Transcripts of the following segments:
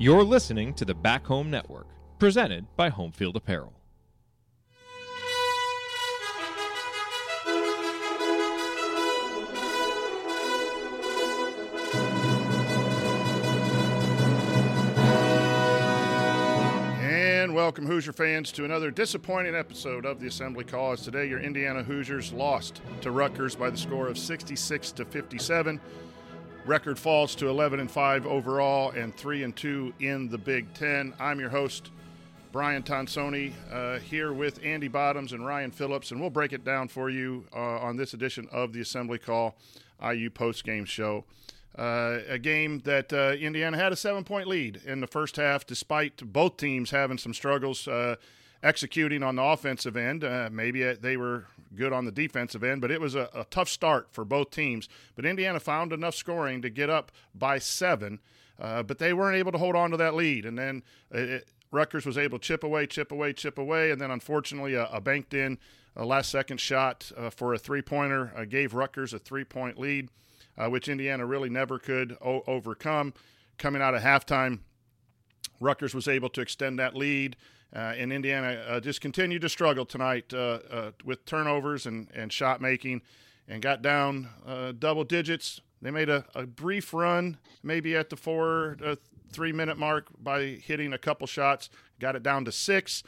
You're listening to the Back Home Network, presented by Homefield Apparel. And welcome, Hoosier fans, to another disappointing episode of the Assembly Call. As today, your Indiana Hoosiers lost to Rutgers by the score of 66 to 57. Record falls to 11 and 5 overall and 3 and 2 in the Big Ten. I'm your host, Brian Tonsoni, uh, here with Andy Bottoms and Ryan Phillips, and we'll break it down for you uh, on this edition of the Assembly Call IU post game show. Uh, a game that uh, Indiana had a seven point lead in the first half, despite both teams having some struggles uh, executing on the offensive end. Uh, maybe they were good on the defensive end, but it was a, a, tough start for both teams. But Indiana found enough scoring to get up by seven, uh, but they weren't able to hold on to that lead. And then it, Rutgers was able to chip away, chip away, chip away, and then unfortunately a, a banked in a last second shot uh, for a three pointer gave Rutgers a three point lead uh, which Indiana really never could o- overcome. Coming out of halftime, Rutgers was able to extend that lead, uh, and Indiana uh, just continued to struggle tonight uh, uh, with turnovers and, and shot making and got down uh, double digits. They made a, a, brief run, maybe at the four, three minute mark, by hitting a couple shots, got it down to six,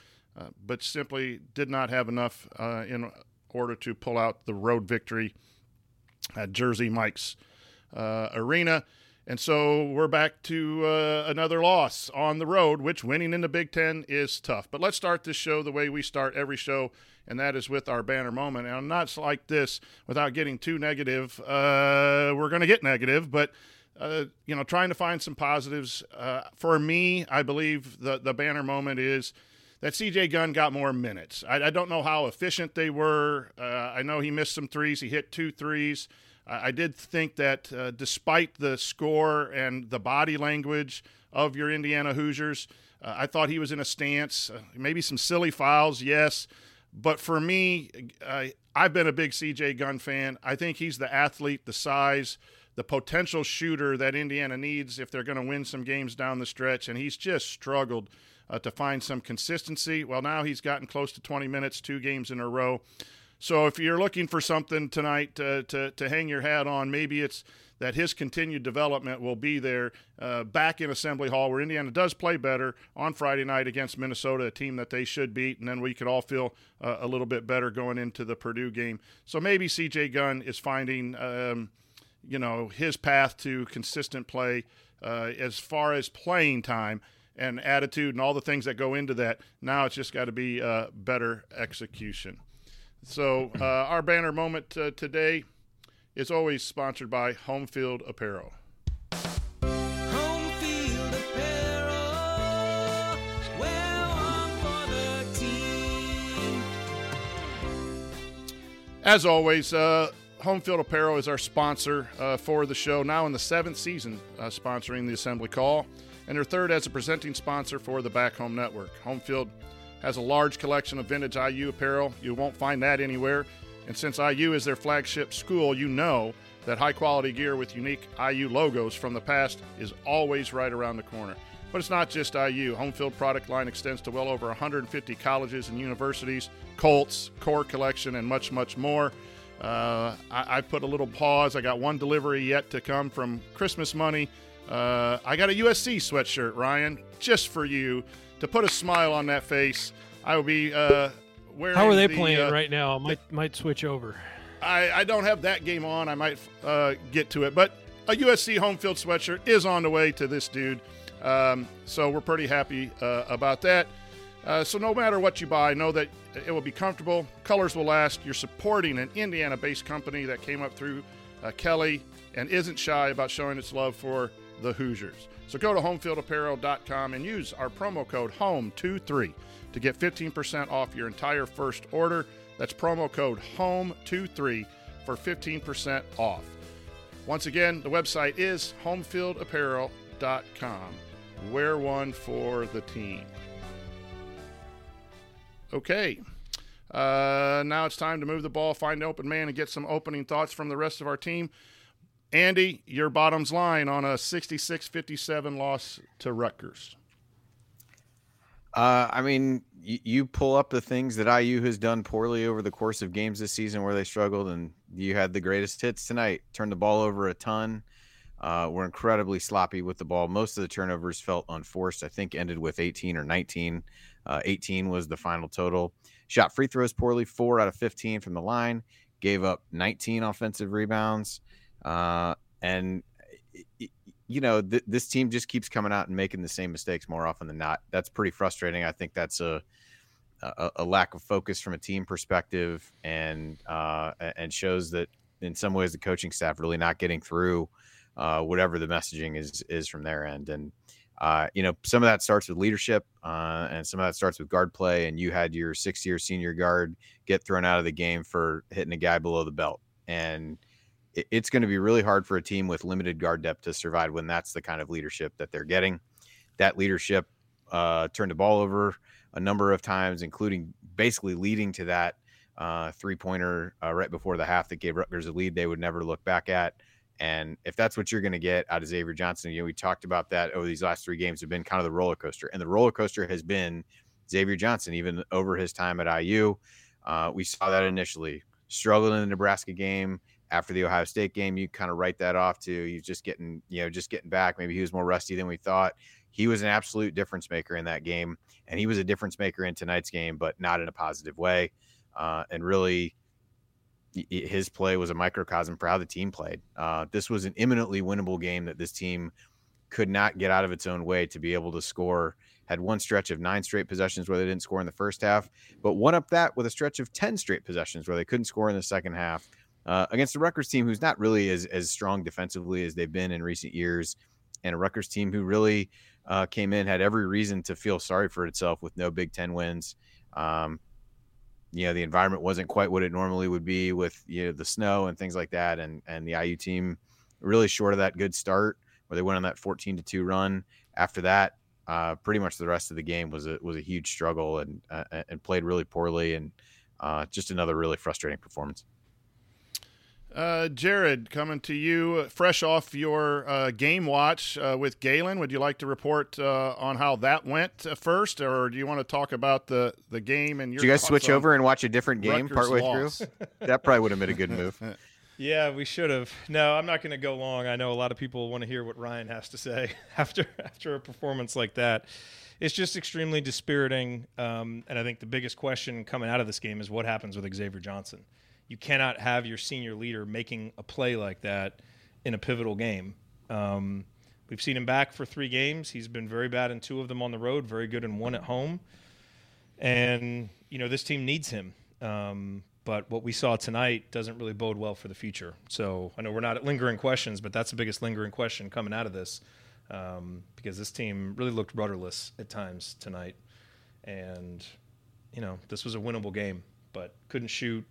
but simply did not have enough in order to pull out the road victory at Jersey Mike's uh, Arena. And so we're back to uh, another loss on the road, which winning in the Big Ten is tough. But let's start this show the way we start every show, and that is with our banner moment. And not like this without getting too negative. Uh, we're going to get negative, but. Uh, you know, trying to find some positives. Uh, for me, I believe the the banner moment is that CJ Gunn got more minutes. I, I don't know how efficient they were. Uh, I know he missed some threes. He hit two threes. I, did think that uh, despite the score and the body language of your Indiana Hoosiers, uh, I thought he was in a stance. Uh, maybe some silly fouls, yes. But for me, I've been a big CJ Gunn fan. I think he's the athlete, the size, the potential shooter that Indiana needs if they're going to win some games down the stretch. And he's just struggled uh, to find some consistency. Well, now he's gotten close to 20 minutes, two games in a row. So if you're looking for something tonight to, to, to hang your hat on, maybe it's that his continued development will be there uh, back in Assembly Hall, where Indiana does play better on Friday night against Minnesota, a team that they should beat, and then we could all feel uh, a little bit better going into the Purdue game. So maybe C.J. Gunn is finding, um, you know, his path to consistent play uh, as far as playing time and attitude and all the things that go into that. Now it's just got to be uh, better execution. So uh, our banner moment uh, today is always sponsored by Home Homefield Apparel. As always, uh, Homefield Apparel is our sponsor uh, for the show, now in the seventh season, uh, sponsoring the Assembly Call and her third as a presenting sponsor for the Back Home Network. Homefield has a large collection of vintage IU apparel. You won't find that anywhere. And since IU is their flagship school, you know that high quality gear with unique IU logos from the past is always right around the corner. But it's not just IU. Homefield product line extends to well over 150 colleges and universities, Colts, core collection, and much, much more. Uh, I, I put a little pause. I got one delivery yet to come from Christmas money uh, I got a USC sweatshirt, Ryan, just for you to put a smile on that face. I will be uh, wearing. How are they the, playing uh, right now? I might might switch over. I, I don't have that game on. I might uh, get to it, but a USC home field sweatshirt is on the way to this dude. Um, so we're pretty happy uh, about that. Uh, so no matter what you buy, know that it will be comfortable. Colors will last. You're supporting an Indiana-based company that came up through uh, Kelley and isn't shy about showing its love for the Hoosiers. So go to homefieldapparel.com and use our promo code HOME23 to get 15% off your entire first order. That's promo code HOME23 for 15% off. Once again, the website is homefieldapparel.com. Wear one for the team. Okay. Uh, now it's time to move the ball, find open man, and get some opening thoughts from the rest of our team. Andy, your bottom's line on a 66 57 loss to Rutgers. Uh, I mean, you, you, pull up the things that IU has done poorly over the course of games this season where they struggled, and you had the greatest hits tonight. Turned the ball over a ton. Uh, were incredibly sloppy with the ball. Most of the turnovers felt unforced. I think ended with 18 or 19. Uh, 18 was the final total. Shot free throws poorly, four out of 15 from the line. Gave up 19 offensive rebounds. Uh, and you know, th- this team just keeps coming out and making the same mistakes more often than not. That's pretty frustrating. I think that's a a, a lack of focus from a team perspective, and uh, and shows that in some ways the coaching staff really not getting through uh, whatever the messaging is is from their end. And uh, you know, some of that starts with leadership, uh, and some of that starts with guard play. And you had your six-year senior guard get thrown out of the game for hitting a guy below the belt, and it's going to be really hard for a team with limited guard depth to survive when that's the kind of leadership that they're getting. That leadership uh, turned the ball over a number of times, including basically leading to that uh, three pointer uh, right before the half that gave Rutgers a lead they would never look back at. And if that's what you're going to get out of Xavier Johnson, you know, we talked about that over these last three games have been kind of the roller coaster. And the roller coaster has been Xavier Johnson, even over his time at IU. Uh, we saw that initially. Struggled in the Nebraska game, after the Ohio State game, you kind of write that off to he's just getting, you know, just getting back. Maybe he was more rusty than we thought. He was an absolute difference maker in that game, and he was a difference maker in tonight's game, but not in a positive way. Uh, and really, his play was a microcosm for how the team played. Uh, this was an imminently winnable game that this team could not get out of its own way to be able to score. Had one stretch of nine straight possessions where they didn't score in the first half, but one up that with a stretch of 10 straight possessions where they couldn't score in the second half uh, against the Rutgers team, who's not really as, as strong defensively as they've been in recent years, and a Rutgers team who really uh, came in, had every reason to feel sorry for itself with no Big Ten wins. Um, you know, the environment wasn't quite what it normally would be with you know the snow and things like that, and and the IU team really short of that good start where they went on that 14 to two run. After that, uh, pretty much the rest of the game was a was a huge struggle and uh, and played really poorly and uh, just another really frustrating performance. Uh, Jerod, coming to you fresh off your uh, game watch uh, with Galen. Would you like to report uh, on how that went uh, first, or do you want to talk about the, the game and your? Did you guys switch over and watch a different game Rutgers partway loss? through? that probably would have been a good move. Yeah, we should have. No, I'm not going to go long. I know a lot of people want to hear what Ryan has to say after after a performance like that. It's just extremely dispiriting, um, and I think the biggest question coming out of this game is what happens with Xavier Johnson you cannot have your senior leader making a play like that in a pivotal game. Um, we've seen him back for three games. He's been very bad in two of them on the road, very good in one at home. And, you know, this team needs him. Um, but what we saw tonight doesn't really bode well for the future. So I know we're not at lingering questions, but that's the biggest lingering question coming out of this um, because this team really looked rudderless at times tonight. And, you know, this was a winnable game, but couldn't shoot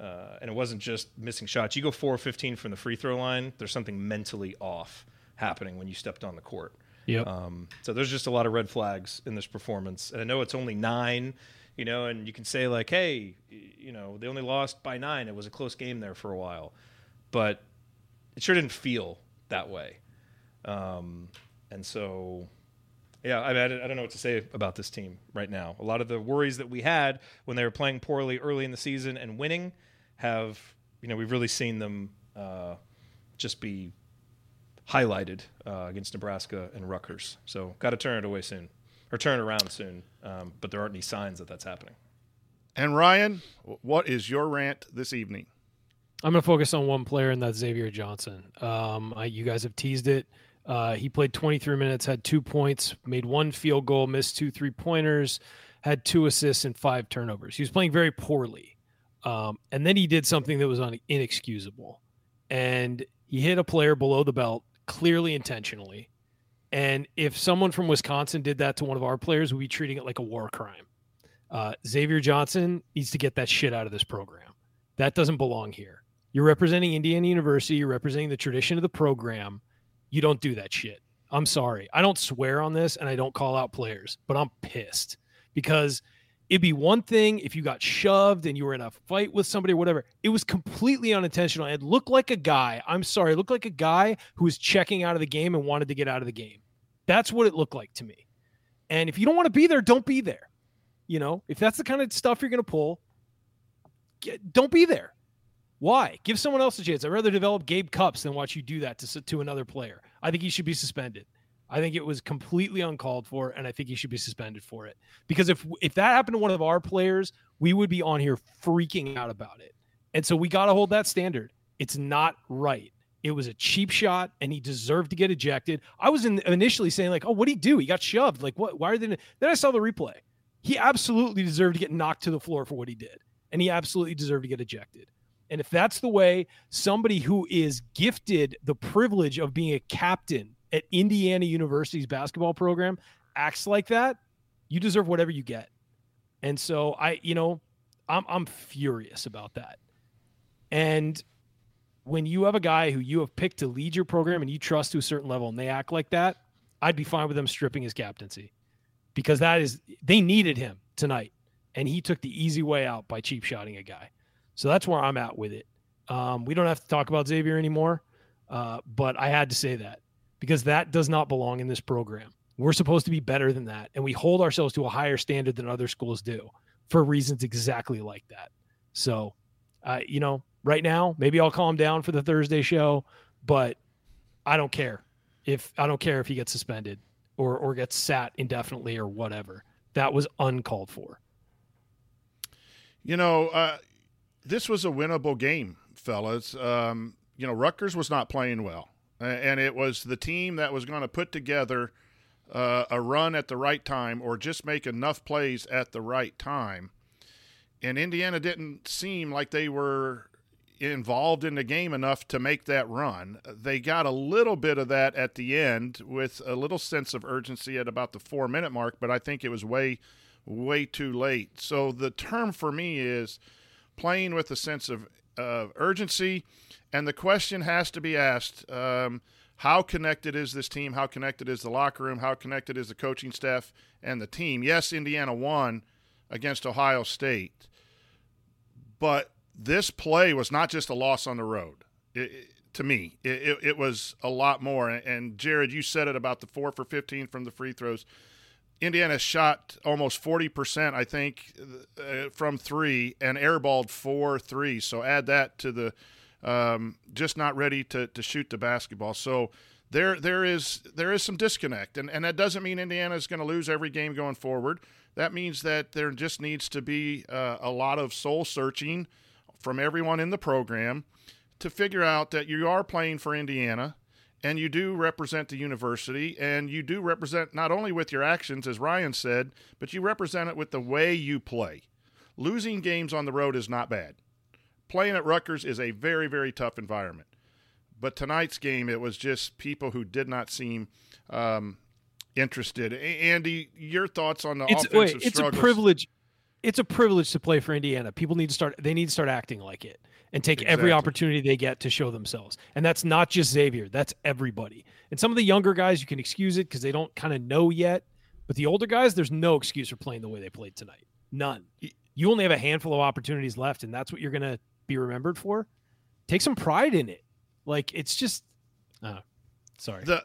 uh, and it wasn't just missing shots. You go 4 15 from the free throw line, there's something mentally off happening when you stepped on the court. Yep. Um, so there's just a lot of red flags in this performance. And I know it's only nine, you know, and you can say, like, hey, you know, they only lost by nine. It was a close game there for a while. But it sure didn't feel that way. Um, and so yeah, I, mean, I, don't know what to say about this team right now. A lot of the worries that we had when they were playing poorly early in the season and winning have, you know, we've really seen them uh, just be highlighted uh, against Nebraska and Rutgers. So got to turn it away soon, or turn it around soon. Um, but there aren't any signs that that's happening. And Ryan, what is your rant this evening? I'm going to focus on one player, and that's Xavier Johnson. Um, I, you guys have teased it. Uh, he played 23 minutes, had two points, made one field goal, missed two three pointers, had two assists and five turnovers. He was playing very poorly. Um, and then he did something that was un- inexcusable. And he hit a player below the belt, clearly intentionally. And if someone from Wisconsin did that to one of our players, we'd be treating it like a war crime. Uh, Xavier Johnson needs to get that shit out of this program. That doesn't belong here. You're representing Indiana University, you're representing the tradition of the program you don't do that shit. I'm sorry. I don't swear on this and I don't call out players, but I'm pissed because It'd be one thing if you got shoved and you were in a fight with somebody or whatever. It was completely unintentional. It looked like a guy, I'm sorry, it looked like a guy who was checking out of the game and wanted to get out of the game. That's what it looked like to me. And if you don't want to be there, don't be there. You know, if that's the kind of stuff you're going to pull, get, don't be there. Why? Give someone else a chance. I'd rather develop Gabe Cupps than watch you do that to, to another player. I think he should be suspended. I think it was completely uncalled for, and I think he should be suspended for it. Because if if that happened to one of our players, we would be on here freaking out about it. And so we got to hold that standard. It's not right. It was a cheap shot, and he deserved to get ejected. I was in, initially saying like, "Oh, what did he do? He got shoved. Like, what? Why are they?" Then I saw the replay. He absolutely deserved to get knocked to the floor for what he did, and he absolutely deserved to get ejected. And if that's the way somebody who is gifted the privilege of being a captain at Indiana University's basketball program acts like that, you deserve whatever you get. And so I, you know, I'm I'm furious about that. And when you have a guy who you have picked to lead your program and you trust to a certain level and they act like that, I'd be fine with them stripping his captaincy. Because that is they needed him tonight. And he took the easy way out by cheap shotting a guy. So that's where I'm at with it. Um, we don't have to talk about Xavier anymore, uh, but I had to say that because that does not belong in this program. We're supposed to be better than that, and we hold ourselves to a higher standard than other schools do for reasons exactly like that. So, uh, you know, right now, maybe I'll calm down for the Thursday show, but I don't care if I don't care if he gets suspended or or gets sat indefinitely or whatever. That was uncalled for. You know, uh, this was a winnable game, fellas. Um, you know, Rutgers was not playing well, and it was the team that was going to put together uh, a run at the right time or just make enough plays at the right time. And Indiana didn't seem like they were involved in the game enough to make that run. They got a little bit of that at the end with a little sense of urgency at about the four minute mark, but I think it was way, way too late. So the term for me is playing with a sense of uh, urgency. And the question has to be asked um, how connected is this team? How connected is the locker room? How connected is the coaching staff and the team? Yes, Indiana won against Ohio State, but this play was not just a loss on the road. It, it, to me, it, it, was a lot more. And Jerod, you said it about the four for 15 from the free throws. Indiana shot almost 40%, I think, uh, from three and airballed four three. So add that to the um, just not ready to, to shoot the basketball. So there there is there is some disconnect, and, and that doesn't mean Indiana is going to lose every game going forward. That means that there just needs to be uh, a lot of soul searching from everyone in the program to figure out that you are playing for Indiana and you do represent the university and you do represent not only with your actions as Ryan said but you represent it with the way you play. Losing games on the road is not bad. Playing at Rutgers is a very very tough environment. But tonight's game it was just people who did not seem um, interested. Andy your thoughts on the it's, offensive wait, it's struggles? a privilege it's a privilege to play for Indiana. People need to start they need to start acting like it and take exactly. every opportunity they get to show themselves. And that's not just Xavier, that's everybody. And some of the younger guys, you can excuse it because they don't kind of know yet. But the older guys, there's no excuse for playing the way they played tonight. None. You only have a handful of opportunities left, and that's what you're going to be remembered for. Take some pride in it. Like, it's just, uh, sorry. The,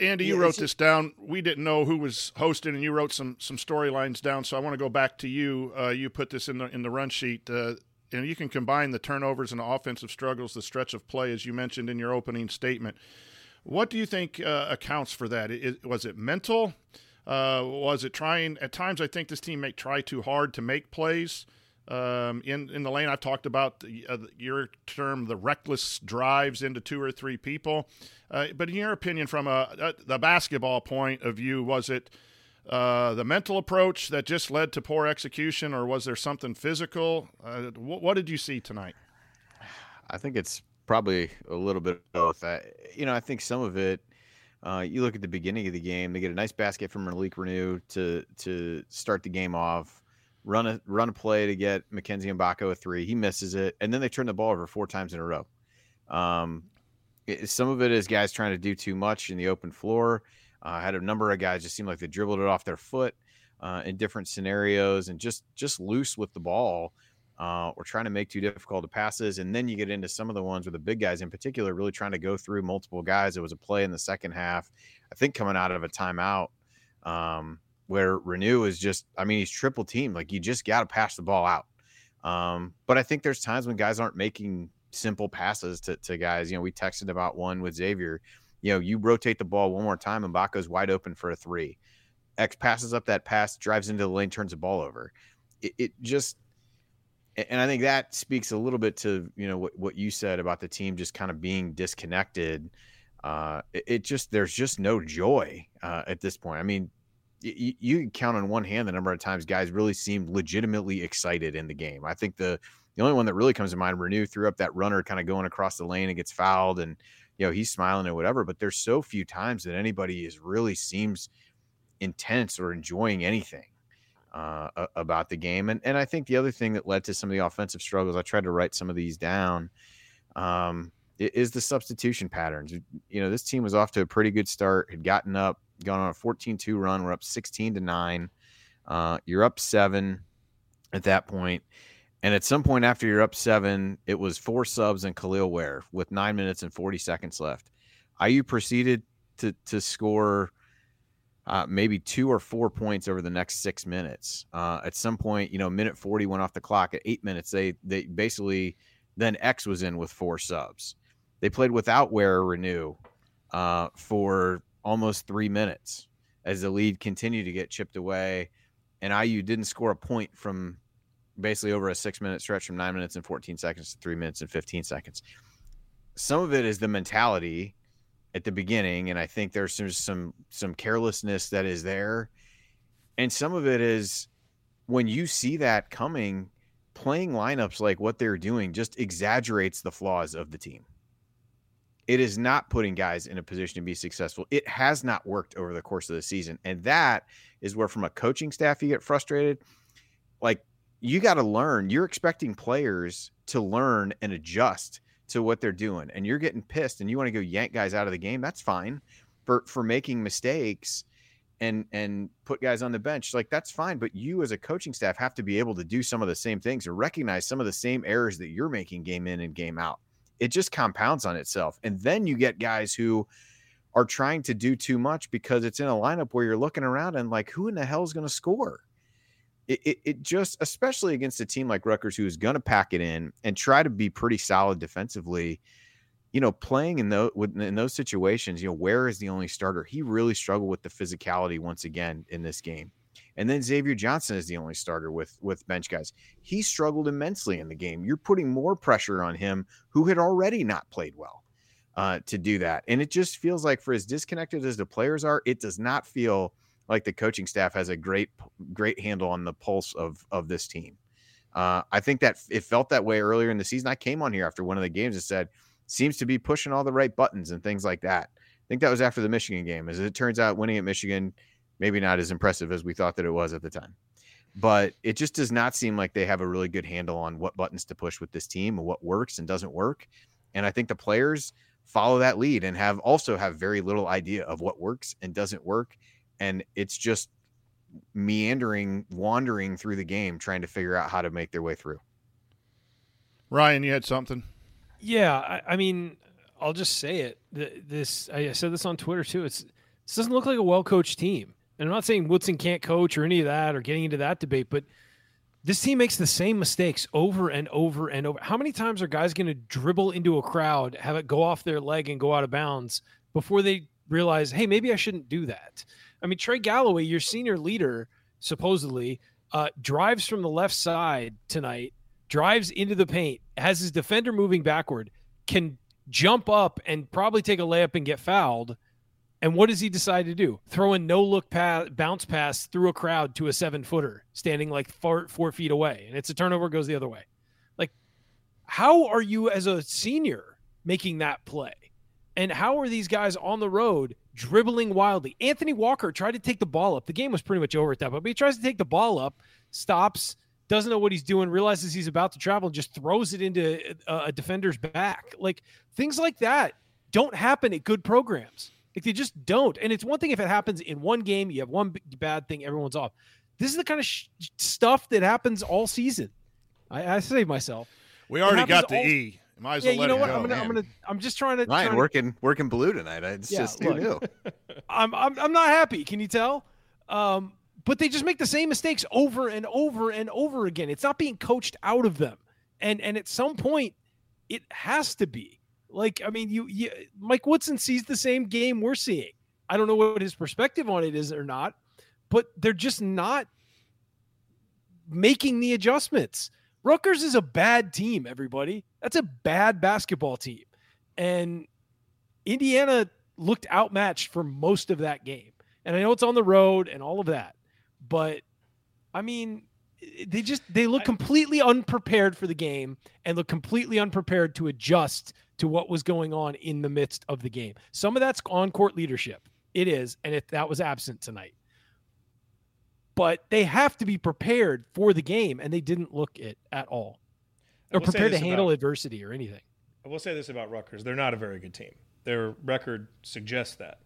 Andy, you yeah, wrote this down. We didn't know who was hosting, and you wrote some some storylines down. So I want to go back to you. Uh, you put this in the in the run sheet. Uh, you know, you can combine the turnovers and offensive struggles, the stretch of play, as you mentioned in your opening statement. What do you think uh, accounts for that? It, was it mental? Uh, was it trying? At times, I think this team may try too hard to make plays. Um, in in the lane, I've talked about the, uh, your term, the reckless drives into two or three people. Uh, but in your opinion, from a, a, the basketball point of view, was it uh, the mental approach that just led to poor execution, or was there something physical? Uh, what, what, did you see tonight? I think it's probably a little bit of both. I, you know, I think some of it. Uh, you look at the beginning of the game; they get a nice basket from Malik Reneau to to start the game off. Run a run a play to get Mackenzie Mgbako a three. He misses it, and then they turn the ball over four times in a row. Um, it, some of it is guys trying to do too much in the open floor. Uh, had a number of guys just seemed like they dribbled it off their foot. uh, in different scenarios and just just loose with the ball uh, or trying to make too difficult passes. And then you get into some of the ones with the big guys in particular, really trying to go through multiple guys. It was a play in the second half, I think, coming out of a timeout um, where Reneau is just, I mean, he's triple team. Like you just got to pass the ball out. Um, but I think there's times when guys aren't making simple passes to, to guys. You know, we texted about one with Xavier. You know, you rotate the ball one more time, and Mgbako's wide open for a three. X passes up that pass, drives into the lane, turns the ball over. It, it just and I think that speaks a little bit to you know what, what you said about the team just kind of being disconnected. Uh, it, it just there's just no joy uh, at this point. I mean, you can count on one hand the number of times guys really seemed legitimately excited in the game. I think the the only one that really comes to mind, Reneau threw up that runner kind of going across the lane and gets fouled, and you know he's smiling or whatever. But there's so few times that anybody is really seems intense or enjoying anything uh, about the game. And and I think the other thing that led to some of the offensive struggles, I tried to write some of these down, um, is the substitution patterns. You know, this team was off to a pretty good start, had gotten up, gone on a 14-2 run. We're up 16 to nine. Uh, you're up seven at that point. And at some point after you're up seven, it was four subs and Kel'el Ware with nine minutes and 40 seconds left. IU proceeded to to score – uh, maybe two or four points over the next six minutes. Uh, at some point, you know, minute 40 went off the clock. At eight minutes, they they basically then X was in with four subs. They played without Ware Reneau uh, for almost three minutes as the lead continued to get chipped away, and IU didn't score a point from basically over a six minute stretch from nine minutes and 14 seconds to three minutes and 15 seconds. Some of it is the mentality at the beginning, and I think there's some some some carelessness that is there, and some of it is when you see that coming, playing lineups like what they're doing just exaggerates the flaws of the team. It is not putting guys in a position to be successful. It has not worked over the course of the season, and that is where, from a coaching staff, you get frustrated. Like you got to learn. You're expecting players to learn and adjust to what they're doing and you're getting pissed and you want to go yank guys out of the game, that's fine for for making mistakes and and put guys on the bench like that's fine but you as a coaching staff have to be able to do some of the same things or recognize some of the same errors that you're making game in and game out it just compounds on itself and then you get guys who are trying to do too much because it's in a lineup where you're looking around and like who in the hell is going to score it, it, it, just, especially against a team like Rutgers, who is going to pack it in and try to be pretty solid defensively, you know, playing in those in those situations, you know, where is the only starter. He really struggled with the physicality once again in this game. And then Xavier Johnson is the only starter with with bench guys. He struggled immensely in the game. You're putting more pressure on him, who had already not played well, uh, to do that. And it just feels like, for as disconnected as the players are, it does not feel like the coaching staff has a great great handle on the pulse of of this team. Uh, I think that it felt that way earlier in the season. I came on here after one of the games and said seems to be pushing all the right buttons and things like that. I think that was after the Michigan game. As it turns out, winning at Michigan maybe not as impressive as we thought that it was at the time. But it just does not seem like they have a really good handle on what buttons to push with this team and what works and doesn't work. And I think the players follow that lead and have also have very little idea of what works and doesn't work and it's just meandering, wandering through the game, trying to figure out how to make their way through. Ryan, you had something? Yeah, I, I mean, I'll just say it. This I said this on Twitter too. It's this doesn't look like a well coached team. And I'm not saying Woodson can't coach or any of that or getting into that debate, but this team makes the same mistakes over and over and over. How many times are guys going to dribble into a crowd, have it go off their leg and go out of bounds before they realize, hey, maybe I shouldn't do that? I mean, Trey Galloway, your senior leader, supposedly, uh, drives from the left side tonight, drives into the paint, has his defender moving backward, can jump up and probably take a layup and get fouled. And what does he decide to do? Throw a no look pass, bounce pass through a crowd to a seven footer standing like four, four feet away. And it's a turnover, goes the other way. Like, how are you as a senior making that play? And how are these guys on the road dribbling wildly. Anthony Walker tried to take the ball up. The game was pretty much over at that point, but he tries to take the ball up, stops, doesn't know what he's doing, realizes he's about to travel, and just throws it into a, a defender's back. Like things like that don't happen at good programs. Like they just don't. And it's one thing if it happens in one game, you have one bad thing, everyone's off. This is the kind of sh- stuff that happens all season. I, I saved myself. We already got the all- E. Might as Yeah, well you let know what? go. I'm gonna, I'm man. gonna, I'm just trying to. Ryan trying to- working working blue tonight. It's Yeah, just too look. new. I'm, I'm, I'm not happy. Can you tell? Um, but they just make the same mistakes over and over and over again. It's not being coached out of them, and and at some point, it has to be. Like, I mean, you, you Mike Woodson sees the same game we're seeing. I don't know what his perspective on it is or not, but they're just not making the adjustments. Rutgers is a bad team, everybody. That's a bad basketball team. And Indiana looked outmatched for most of that game. And I know it's on the road and all of that. But I mean, they just they look completely unprepared for the game and look completely unprepared to adjust to what was going on in the midst of the game. Some of that's on court leadership. It is, and if that was absent tonight. But they have to be prepared for the game, and they didn't look it at all. Or prepared to handle about- adversity or anything. I will say this about Rutgers: they're not a very good team. Their record suggests that,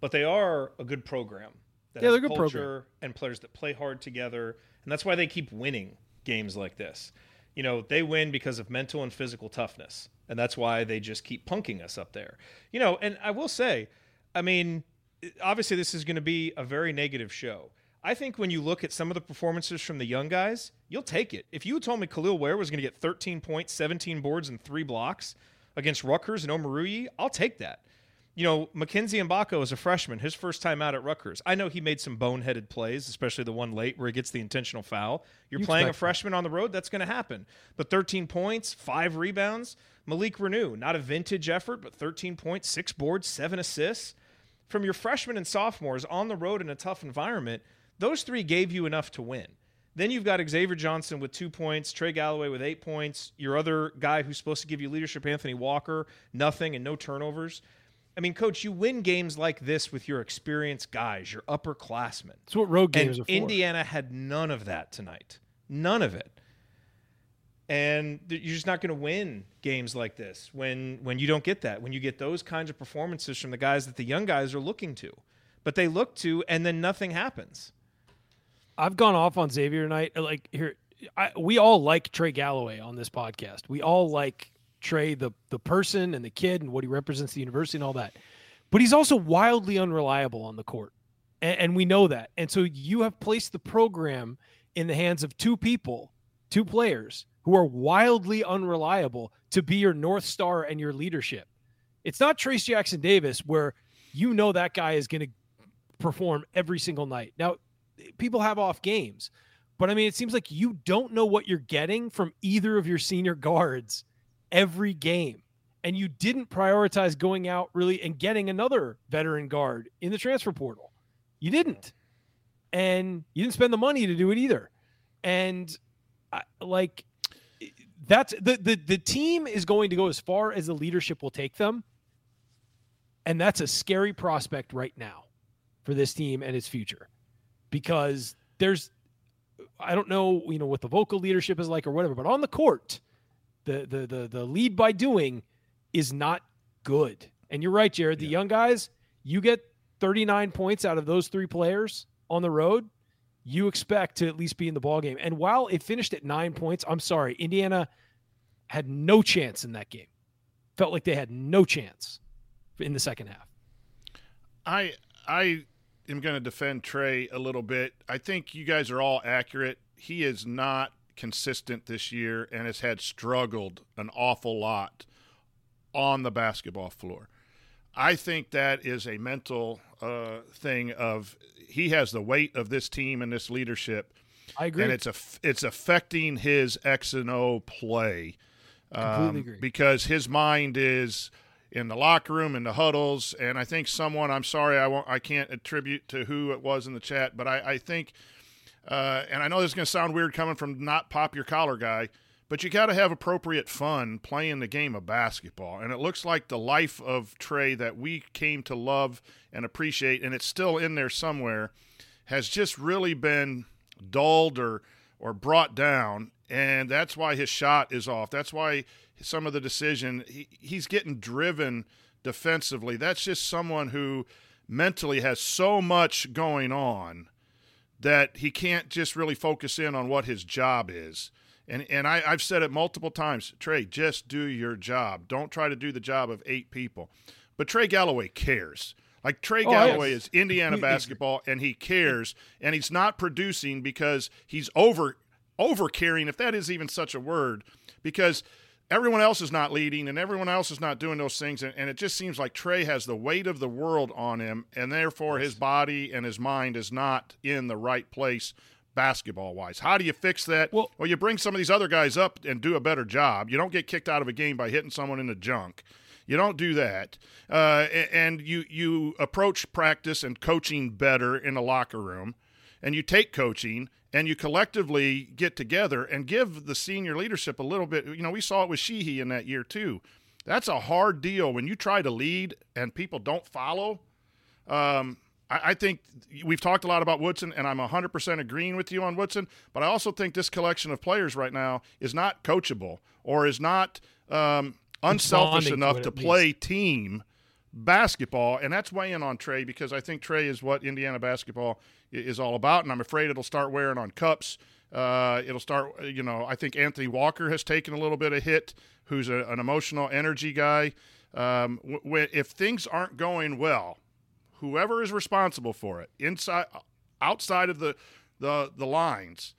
but they are a good program. That Yeah, they're a good culture program. and players that play hard together, and that's why they keep winning games like this. You know, they win because of mental and physical toughness, and that's why they just keep punking us up there. You know, and I will say, I mean, obviously this is going to be a very negative show. I think when you look at some of the performances from the young guys, you'll take it. If you told me Kel'el Ware was going to get 13 points, 17 boards, and three blocks against Rutgers and Omoruyi, I'll take that. You know, Mackenzie Mgbako is a freshman, his first time out at Rutgers. I know he made some boneheaded plays, especially the one late where he gets the intentional foul. You're You playing a expect that. freshman on the road, that's going to happen. But 13 points, five rebounds. Malik Reneau, not a vintage effort, but 13 points, six boards, seven assists. From your freshmen and sophomores on the road in a tough environment, those three gave you enough to win. Then you've got Xavier Johnson with two points, Trey Galloway with eight points, your other guy who's supposed to give you leadership, Anthony Walker, nothing and no turnovers. I mean, coach, you win games like this with your experienced guys, your upperclassmen. That's what road And games are for. Indiana had none of that tonight. None of it. And you're just not going to win games like this when when you don't get that. When you get those kinds of performances from the guys that the young guys are looking to. But they look to and then nothing happens. I've gone off on Xavier tonight. Uh, like here, I, we all like Trey Galloway on this podcast. We all like Trey, the the person and the kid, and what he represents the university and all that. But he's also wildly unreliable on the court, and, and we know that. And so you have placed the program in the hands of two people, two players who are wildly unreliable to be your north star and your leadership. It's not Trayce Jackson Davis where you know that guy is going to perform every single night. Now, people have off games, but I mean, it seems like you don't know what you're getting from either of your senior guards every game. And you didn't prioritize going out really and getting another veteran guard in the transfer portal. You didn't. And you didn't spend the money to do it either. And I, like that's the, the the team is going to go as far as the leadership will take them. And that's a scary prospect right now for this team and its future because there's I don't know, you know, what the vocal leadership is like or whatever, but on the court, the the the the lead by doing is not good. And you're right, Jerod. The young guys, you get 39 points out of those three players on the road, you expect to at least be in the ball game. And while it finished at nine points, I'm sorry, Indiana had no chance in that game. Felt like they had no chance in the second half. I I am going to defend Trey a little bit. I think you guys are all accurate. He is not consistent this year and has had struggled an awful lot on the basketball floor. I think that is a mental uh, thing of he has the weight of this team and this leadership, I agree. and it's a it's affecting his X and O play Completely um, agree. because his mind is in the locker room in the huddles and i think someone i'm sorry i won't i can't attribute to who it was in the chat but i, I think uh, and i know this is going to sound weird coming from not pop your collar guy but you got to have appropriate fun playing the game of basketball and it looks like the life of trey that we came to love and appreciate and it's still in there somewhere has just really been dulled or or brought down and that's why his shot is off. That's why some of the decision he, he's getting driven defensively that's just someone who mentally has so much going on that he can't just really focus in on what his job is. And and I, I've said it multiple times, Trey, just do your job. Don't try to do the job of eight people. But Trey Galloway cares. Like Trey oh, Galloway yes. is Indiana basketball and he cares and he's not producing because he's over over caring, if that is even such a word, because everyone else is not leading and everyone else is not doing those things and, and, it just seems like trey has the weight of the world on him and therefore his body and his mind is not in the right place basketball wise how do you fix that? Well, well you bring some of these other guys up and do a better job. You don't get kicked out of a game by hitting someone in the junk. You don't do that. Uh, and you you approach practice and coaching better in the locker room and you take coaching and you collectively get together and give the senior leadership a little bit. You know, we saw it with Sheehy in that year too. That's a hard deal when you try to lead and people don't follow. Um, I, I, think we've talked a lot about Woodson, and I'm 100% agreeing with you on Woodson. But I also think this collection of players right now is not coachable or is not um, unselfish enough to play team basketball, and that's weighing on Trey because I think Trey is what Indiana basketball is all about, and I'm afraid it'll start wearing on Cupps. Uh, it'll start, you know, I think Anthony Walker has taken a little bit of hit, who's a, an emotional energy guy. Um, if things aren't going well, whoever is responsible for it, inside, outside of the, the, the lines,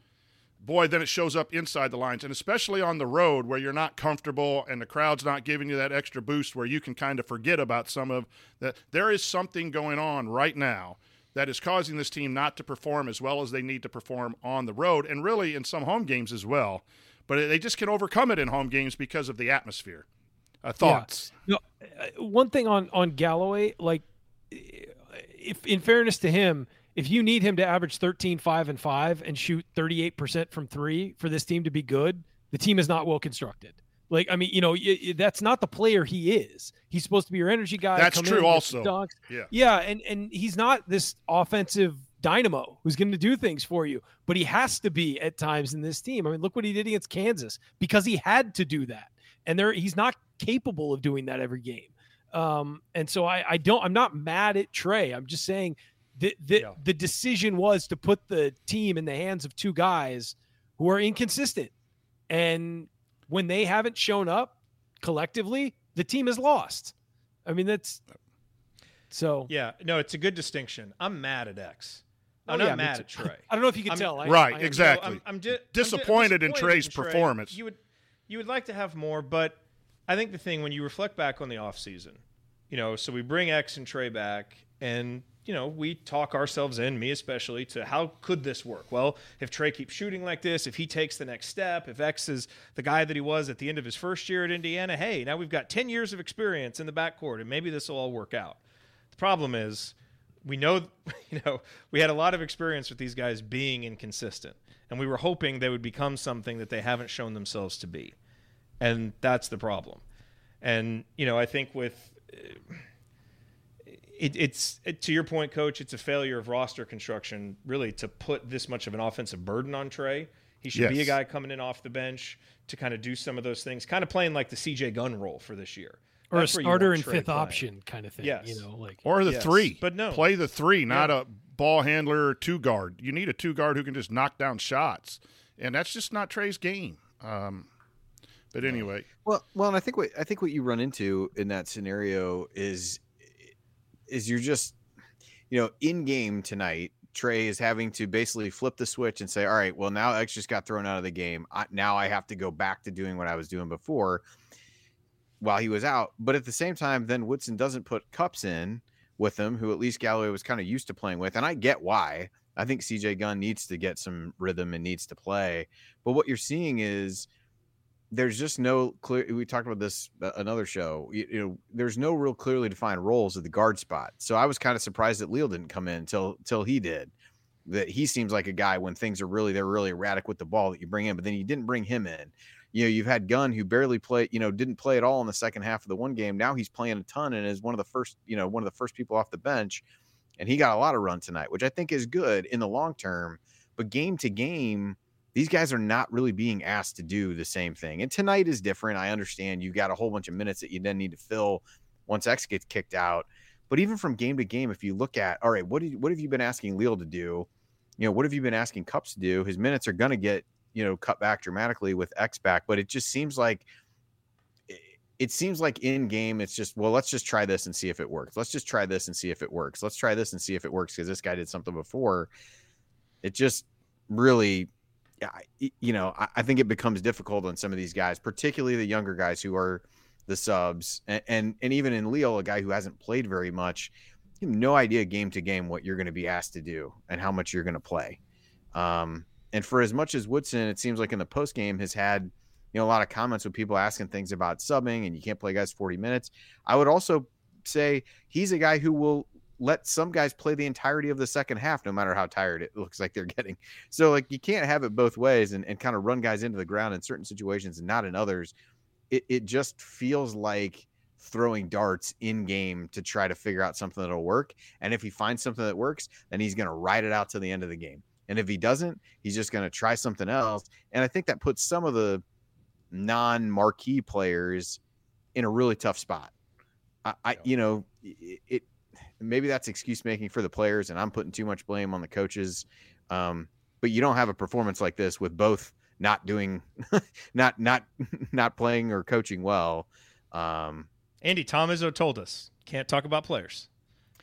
boy, then it shows up inside the lines, and especially on the road where you're not comfortable and the crowd's not giving you that extra boost where you can kind of forget about some of that. There is something going on right now that is causing this team not to perform as well as they need to perform on the road and really in some home games as well. But they just can overcome it in home games because of the atmosphere. Uh, thoughts? Yeah. No, uh, one thing on on Galloway, like, if in fairness to him, if you need him to average 13, 5, and 5 and shoot 38% from three for this team to be good, the team is not well constructed. Like, I mean, you know, that's not the player he is. He's supposed to be your energy guy. That's true, also. Dunks. Yeah, yeah, and and he's not this offensive dynamo who's going to do things for you, but he has to be at times in this team. I mean, look what he did against Kansas because he had to do that, and there he's not capable of doing that every game. Um, and so I, I don't, I'm not mad at Trey. I'm just saying the the, yeah. the decision was to put the team in the hands of two guys who are inconsistent and when they haven't shown up collectively, the team is lost. I mean, that's so. Yeah, no, it's a good distinction. I'm mad at X. Oh, I'm oh, not yeah, mad at Trey. I don't know if you can I'm, tell. I, right, I, exactly. I'm, I'm, di- disappointed, in Trey's in Trey. performance. You would, you would like to have more, but I think the thing when you reflect back on the offseason, you know, so we bring X and Trey back, and you know, we talk ourselves in, me especially, to how could this work? Well, if Trey keeps shooting like this, if he takes the next step, if X is the guy that he was at the end of his first year at Indiana, hey, now we've got 10 years of experience in the backcourt and maybe this will all work out. The problem is, we know, you know, we had a lot of experience with these guys being inconsistent, and we were hoping they would become something that they haven't shown themselves to be. And that's the problem. And, you know, I think with it, it's it, to your point, coach. It's a failure of roster construction, really, to put this much of an offensive burden on Trey. He should yes. be a guy coming in off the bench to kind of do some of those things, kind of playing like the CJ Gunn role for this year. Or That's a starter and fifth playing. option kind of thing. Yes. You know, like or the yes. three. But no. Play the three, not yeah. a ball handler or two guard. You need a two guard who can just knock down shots. And that's just not Trey's game. Um, but anyway. Well well and I think what I think what you run into in that scenario is is you're just you know in game tonight Trey is having to basically flip the switch and say, all right, well, now X just got thrown out of the game. I, now I have to go back to doing what I was doing before while he was out. But at the same time, then Woodson doesn't put Cupps in with him, who at least Galloway was kind of used to playing with. And I get why. I think CJ Gunn needs to get some rhythm and needs to play. But what you're seeing is there's just no clear we talked about this uh, another show you, you, know there's no real clearly defined roles at the guard spot. So i was kind of surprised that Leal didn't come in until until he did that he seems like a guy when things are really they're really erratic with the ball that you bring in but then you didn't bring him in. You know you've had gunn who barely played you know didn't play at all in the second half of the one game. Now he's playing a ton and is one of the first you know one of the first people off the bench and he got a lot of run tonight which i think is good in the long term but game to game these guys are not really being asked to do the same thing. And tonight is different. I understand you've got a whole bunch of minutes that you then need to fill once X gets kicked out. But even from game to game, if you look at, all right, what did what have you been asking Leal to do? you know, what have you been asking Cupps to do? His minutes are going to get, you know, cut back dramatically with X back, but it just seems like it seems like in game it's just well let's just try this and see if it works let's just try this and see if it works let's try this and see if it works because this guy did something before it just really you know I, think it becomes difficult on some of these guys particularly the younger guys who are the subs and and, and even in Leal a guy who hasn't played very much you have no idea game to game what you're going to be asked to do and how much you're going to play um, and for as much as woodson it seems like in the post game has had you know, a lot of comments with people asking things about subbing and you can't play guys 40 minutes. I would also say he's a guy who will let some guys play the entirety of the second half, no matter how tired it looks like they're getting. So, like, you can't have it both ways and, and kind of run guys into the ground in certain situations and not in others. It, it just feels like throwing darts in game to try to figure out something that'll work. And if he finds something that works, then he's going to ride it out to the end of the game. And if he doesn't, he's just going to try something else. And I think that puts some of the non marquee players in a really tough spot. I, I you know, it, it, maybe that's excuse making for the players, and I'm putting too much blame on the coaches. Um, but you don't have a performance like this with both not doing, not not not playing or coaching well. Um, Andy Tom Izzo told us can't talk about players.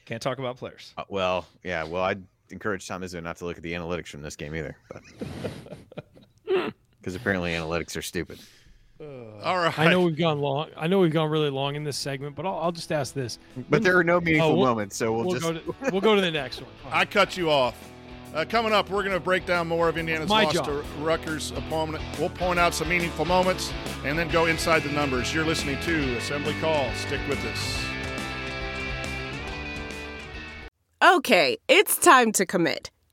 Can't talk about players. Uh, well, yeah. Well, I'd encourage Tom Izzo not to look at the analytics from this game either, because apparently analytics are stupid. All right. I know we've gone long. I know we've gone really long in this segment, but I'll, I'll just ask this. But there are no meaningful oh, we'll, moments, so we'll, we'll just go to, we'll go to the next one. I cut you off. Uh, coming up, we're going to break down more of Indiana's My loss job. to Rutgers opponent. We'll point out some meaningful moments and then go inside the numbers. You're listening to Assembly Call. Stick with us. Okay, it's time to commit.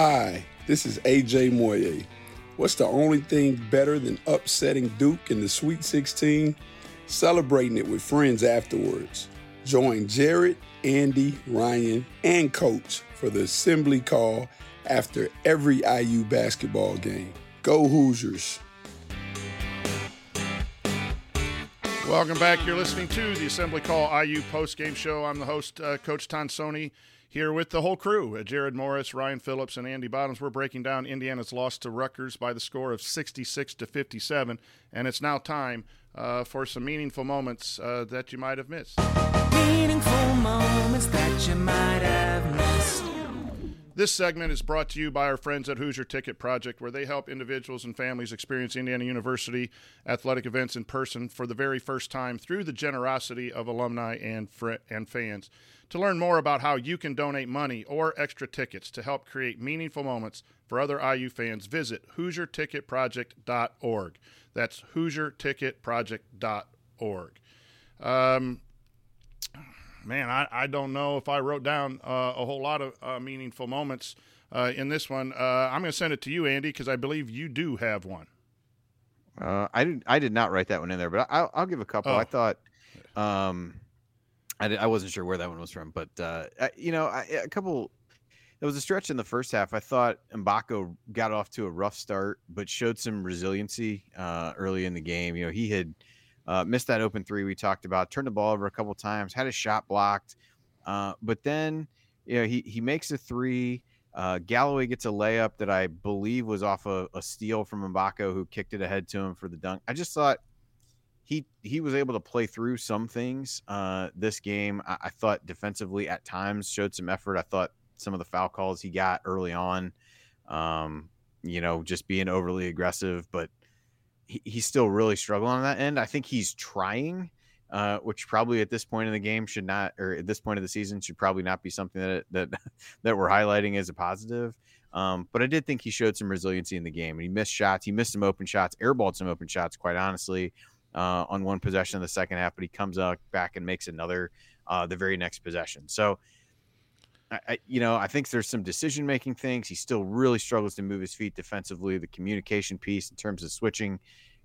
Hi, this is AJ Moye. What's the only thing better than upsetting Duke in the Sweet 16? Celebrating it with friends afterwards. Join Jerod, Andy, Ryan, and Coach for the assembly call after every IU basketball game. Go Hoosiers! Welcome back. You're listening to the Assembly Call IU post game show. I'm the host, uh, Coach Tonsoni here with the whole crew Jerod Morris, Ryan Phillips, and Andy Bottoms. We're breaking down Indiana's loss to Rutgers by the score of 66 to 57. And it's now time uh, for some meaningful moments uh, that you might have missed. Meaningful moments that you might have missed. This segment is brought to you by our friends at Hoosier Ticket Project, where they help individuals and families experience Indiana University athletic events in person for the very first time through the generosity of alumni and, fr- and fans. To learn more about how you can donate money or extra tickets to help create meaningful moments for other IU fans, visit HoosierTicketProject.org. That's HoosierTicketProject.org. Um, man, I, I don't know if I wrote down uh, a whole lot of uh, meaningful moments uh, in this one. Uh, I'm going to send it to you, Andy, because I believe you do have one. Uh, I did. I did not write that one in there, but I'll, I'll give a couple. Oh. I thought. Um, I, I wasn't sure where that one was from, but uh, you know, I, a couple. It was a stretch in the first half. I thought Mgbako got off to a rough start, but showed some resiliency uh, early in the game. You know, he had uh, missed that open three we talked about, turned the ball over a couple times, had a shot blocked, uh, but then you know he he makes a three. Uh, Galloway gets a layup that I believe was off a, a steal from Mgbako, who kicked it ahead to him for the dunk. I just thought he he was able to play through some things uh, this game. I, I, thought defensively at times showed some effort. I thought some of the foul calls he got early on, um, you know, just being overly aggressive, but he, he's still really struggling on that end. I think he's trying, uh, which probably at this point in the game should not, or at this point of the season should probably not be something that that that we're highlighting as a positive. Um, but I did think he showed some resiliency in the game, and he missed shots. He missed some open shots, airballed some open shots. Quite honestly, uh, on one possession in the second half, but he comes out back and makes another uh, the very next possession. So, I, you know, I think there's some decision making things. He still really struggles to move his feet defensively. The communication piece in terms of switching,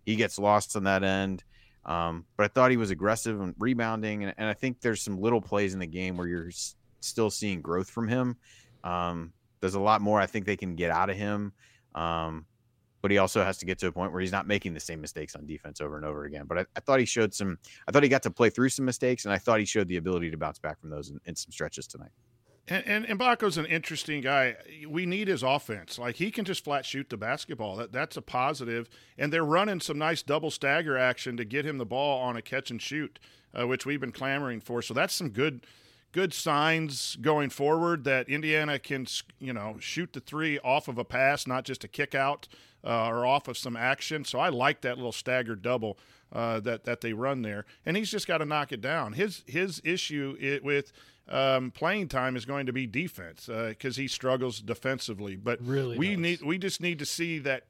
he gets lost on that end. Um, but I thought he was aggressive and rebounding, and, and, I think there's some little plays in the game where you're s- still seeing growth from him. Um, there's a lot more I think they can get out of him. Um, but he also has to get to a point where he's not making the same mistakes on defense over and over again. But I, I, thought he showed some, I thought he got to play through some mistakes, and I thought he showed the ability to bounce back from those in, in some stretches tonight. And, and, and Mgbako's an interesting guy. We need his offense. Like he can just flat shoot the basketball. That that's a positive. And they're running some nice double stagger action to get him the ball on a catch and shoot, uh, which we've been clamoring for. So that's some good good signs going forward that Indiana can you know shoot the three off of a pass, not just a kick out uh, or off of some action. So I like that little staggered double uh, that that they run there, and he's just got to knock it down. His his issue it, with um, playing time is going to be defense because uh, he struggles defensively. But really, we does. need we just need to see that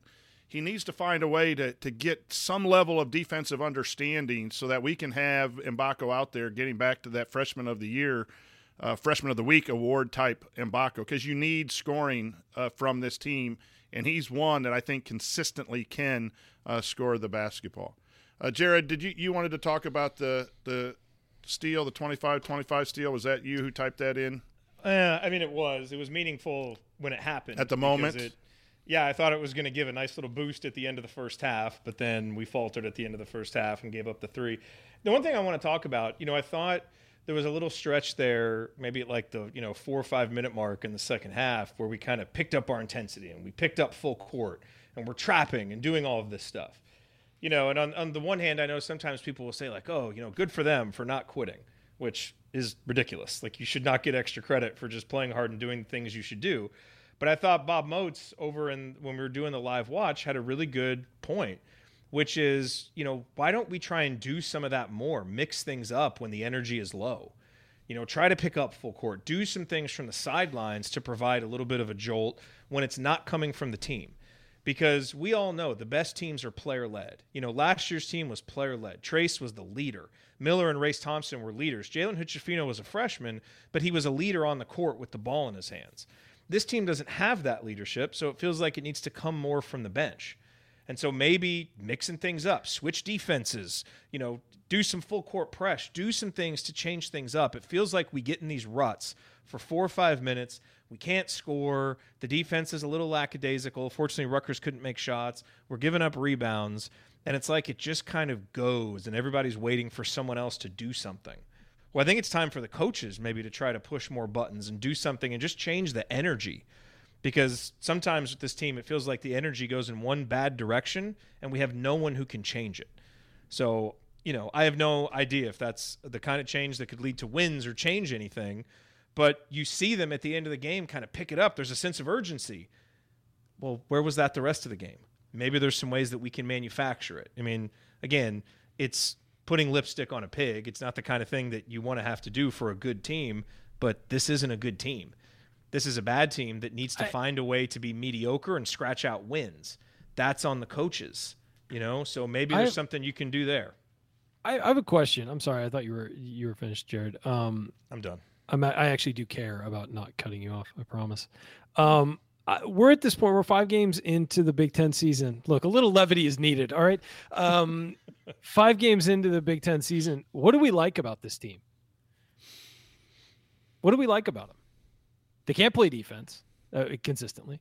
he needs to find a way to, to get some level of defensive understanding so that we can have Mgbako out there getting back to that freshman of the year, uh, freshman of the week award type Mgbako because you need scoring uh, from this team and he's one that I think consistently can uh, score the basketball. Uh, Jerod, did you you wanted to talk about the the steal, the 25-25 steal? Was that you who typed that in? Uh, I mean, it was. It was meaningful when it happened. At the moment? It, yeah, I thought it was going to give a nice little boost at the end of the first half, but then we faltered at the end of the first half and gave up the three. The one thing I want to talk about, you know, I thought – there was a little stretch there, maybe at like the you know four or five minute mark in the second half, where we kind of picked up our intensity and we picked up full court and we're trapping and doing all of this stuff. You know, and on, on the one hand, I know sometimes people will say like, "Oh, you know, good for them for not quitting," which is ridiculous. Like you should not get extra credit for just playing hard and doing things you should do. But I thought Bob Moats over in when we were doing the live watch had a really good point which is, you know, why don't we try and do some of that more? Mix things up when the energy is low. You know, try to pick up full court. Do some things from the sidelines to provide a little bit of a jolt when it's not coming from the team. Because we all know the best teams are player led. You know, last year's team was player led. Trayce was the leader. Miller and Race Thompson were leaders. Jalen Hood-Schifino was a freshman, but he was a leader on the court with the ball in his hands. This team doesn't have that leadership, so it feels like it needs to come more from the bench. And so maybe mixing things up, switch defenses, you know, do some full court press, do some things to change things up. It feels like we get in these ruts for four or five minutes. We can't score. The defense is a little lackadaisical. Fortunately, Rutgers couldn't make shots. We're giving up rebounds. And it's like it just kind of goes, and everybody's waiting for someone else to do something. Well, I think it's time for the coaches maybe to try to push more buttons and do something and just change the energy because sometimes with this team it feels like the energy goes in one bad direction and we have no one who can change it. So, you know, I have no idea if that's the kind of change that could lead to wins or change anything, but you see them at the end of the game kind of pick it up. There's a sense of urgency. Well, where was that the rest of the game? Maybe there's some ways that we can manufacture it. I mean, again, it's putting lipstick on a pig. It's not the kind of thing that you want to have to do for a good team, but this isn't a good team. This is a bad team that needs to I, find a way to be mediocre and scratch out wins. That's on the coaches, you know. So maybe there's something you can do there. I, I, have a question. I'm sorry, I thought you were you were finished, Jerod. Um, I'm done. I'm, I actually do care about not cutting you off. I promise. Um, I, we're at this point. We're five games into the Big Ten season. Look, a little levity is needed. All right. Um, five games into the Big Ten season. What do we like about this team? What do we like about them? They can't play defense uh, consistently.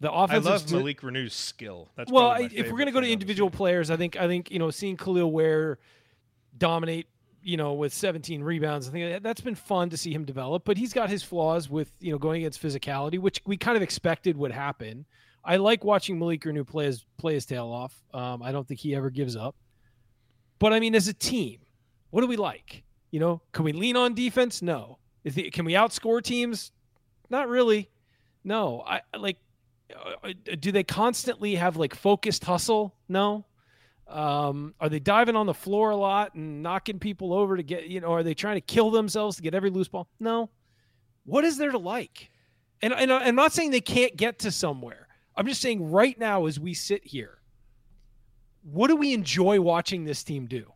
The offense. I love sti- Malik Reneau's skill. That's well, I, if we're going to go to thing on this individual players, I think I think you know seeing Kel'el Ware dominate, you know, with 17 rebounds, I think that- that's been fun to see him develop. But he's got his flaws with you know going against physicality, which we kind of expected would happen. I like watching Malik Reneau play his play his tail off. Um, I don't think he ever gives up. But I mean, as a team, what do we like? You know, can we lean on defense? No. Is the, can we outscore teams? Not really. No. I like. uh, Do they constantly have like focused hustle? No. Um, are they diving on the floor a lot and knocking people over to get you know? Are they trying to kill themselves to get every loose ball? No. What is there to like? And, and I'm not saying they can't get to somewhere. I'm just saying right now, as we sit here, what do we enjoy watching this team do?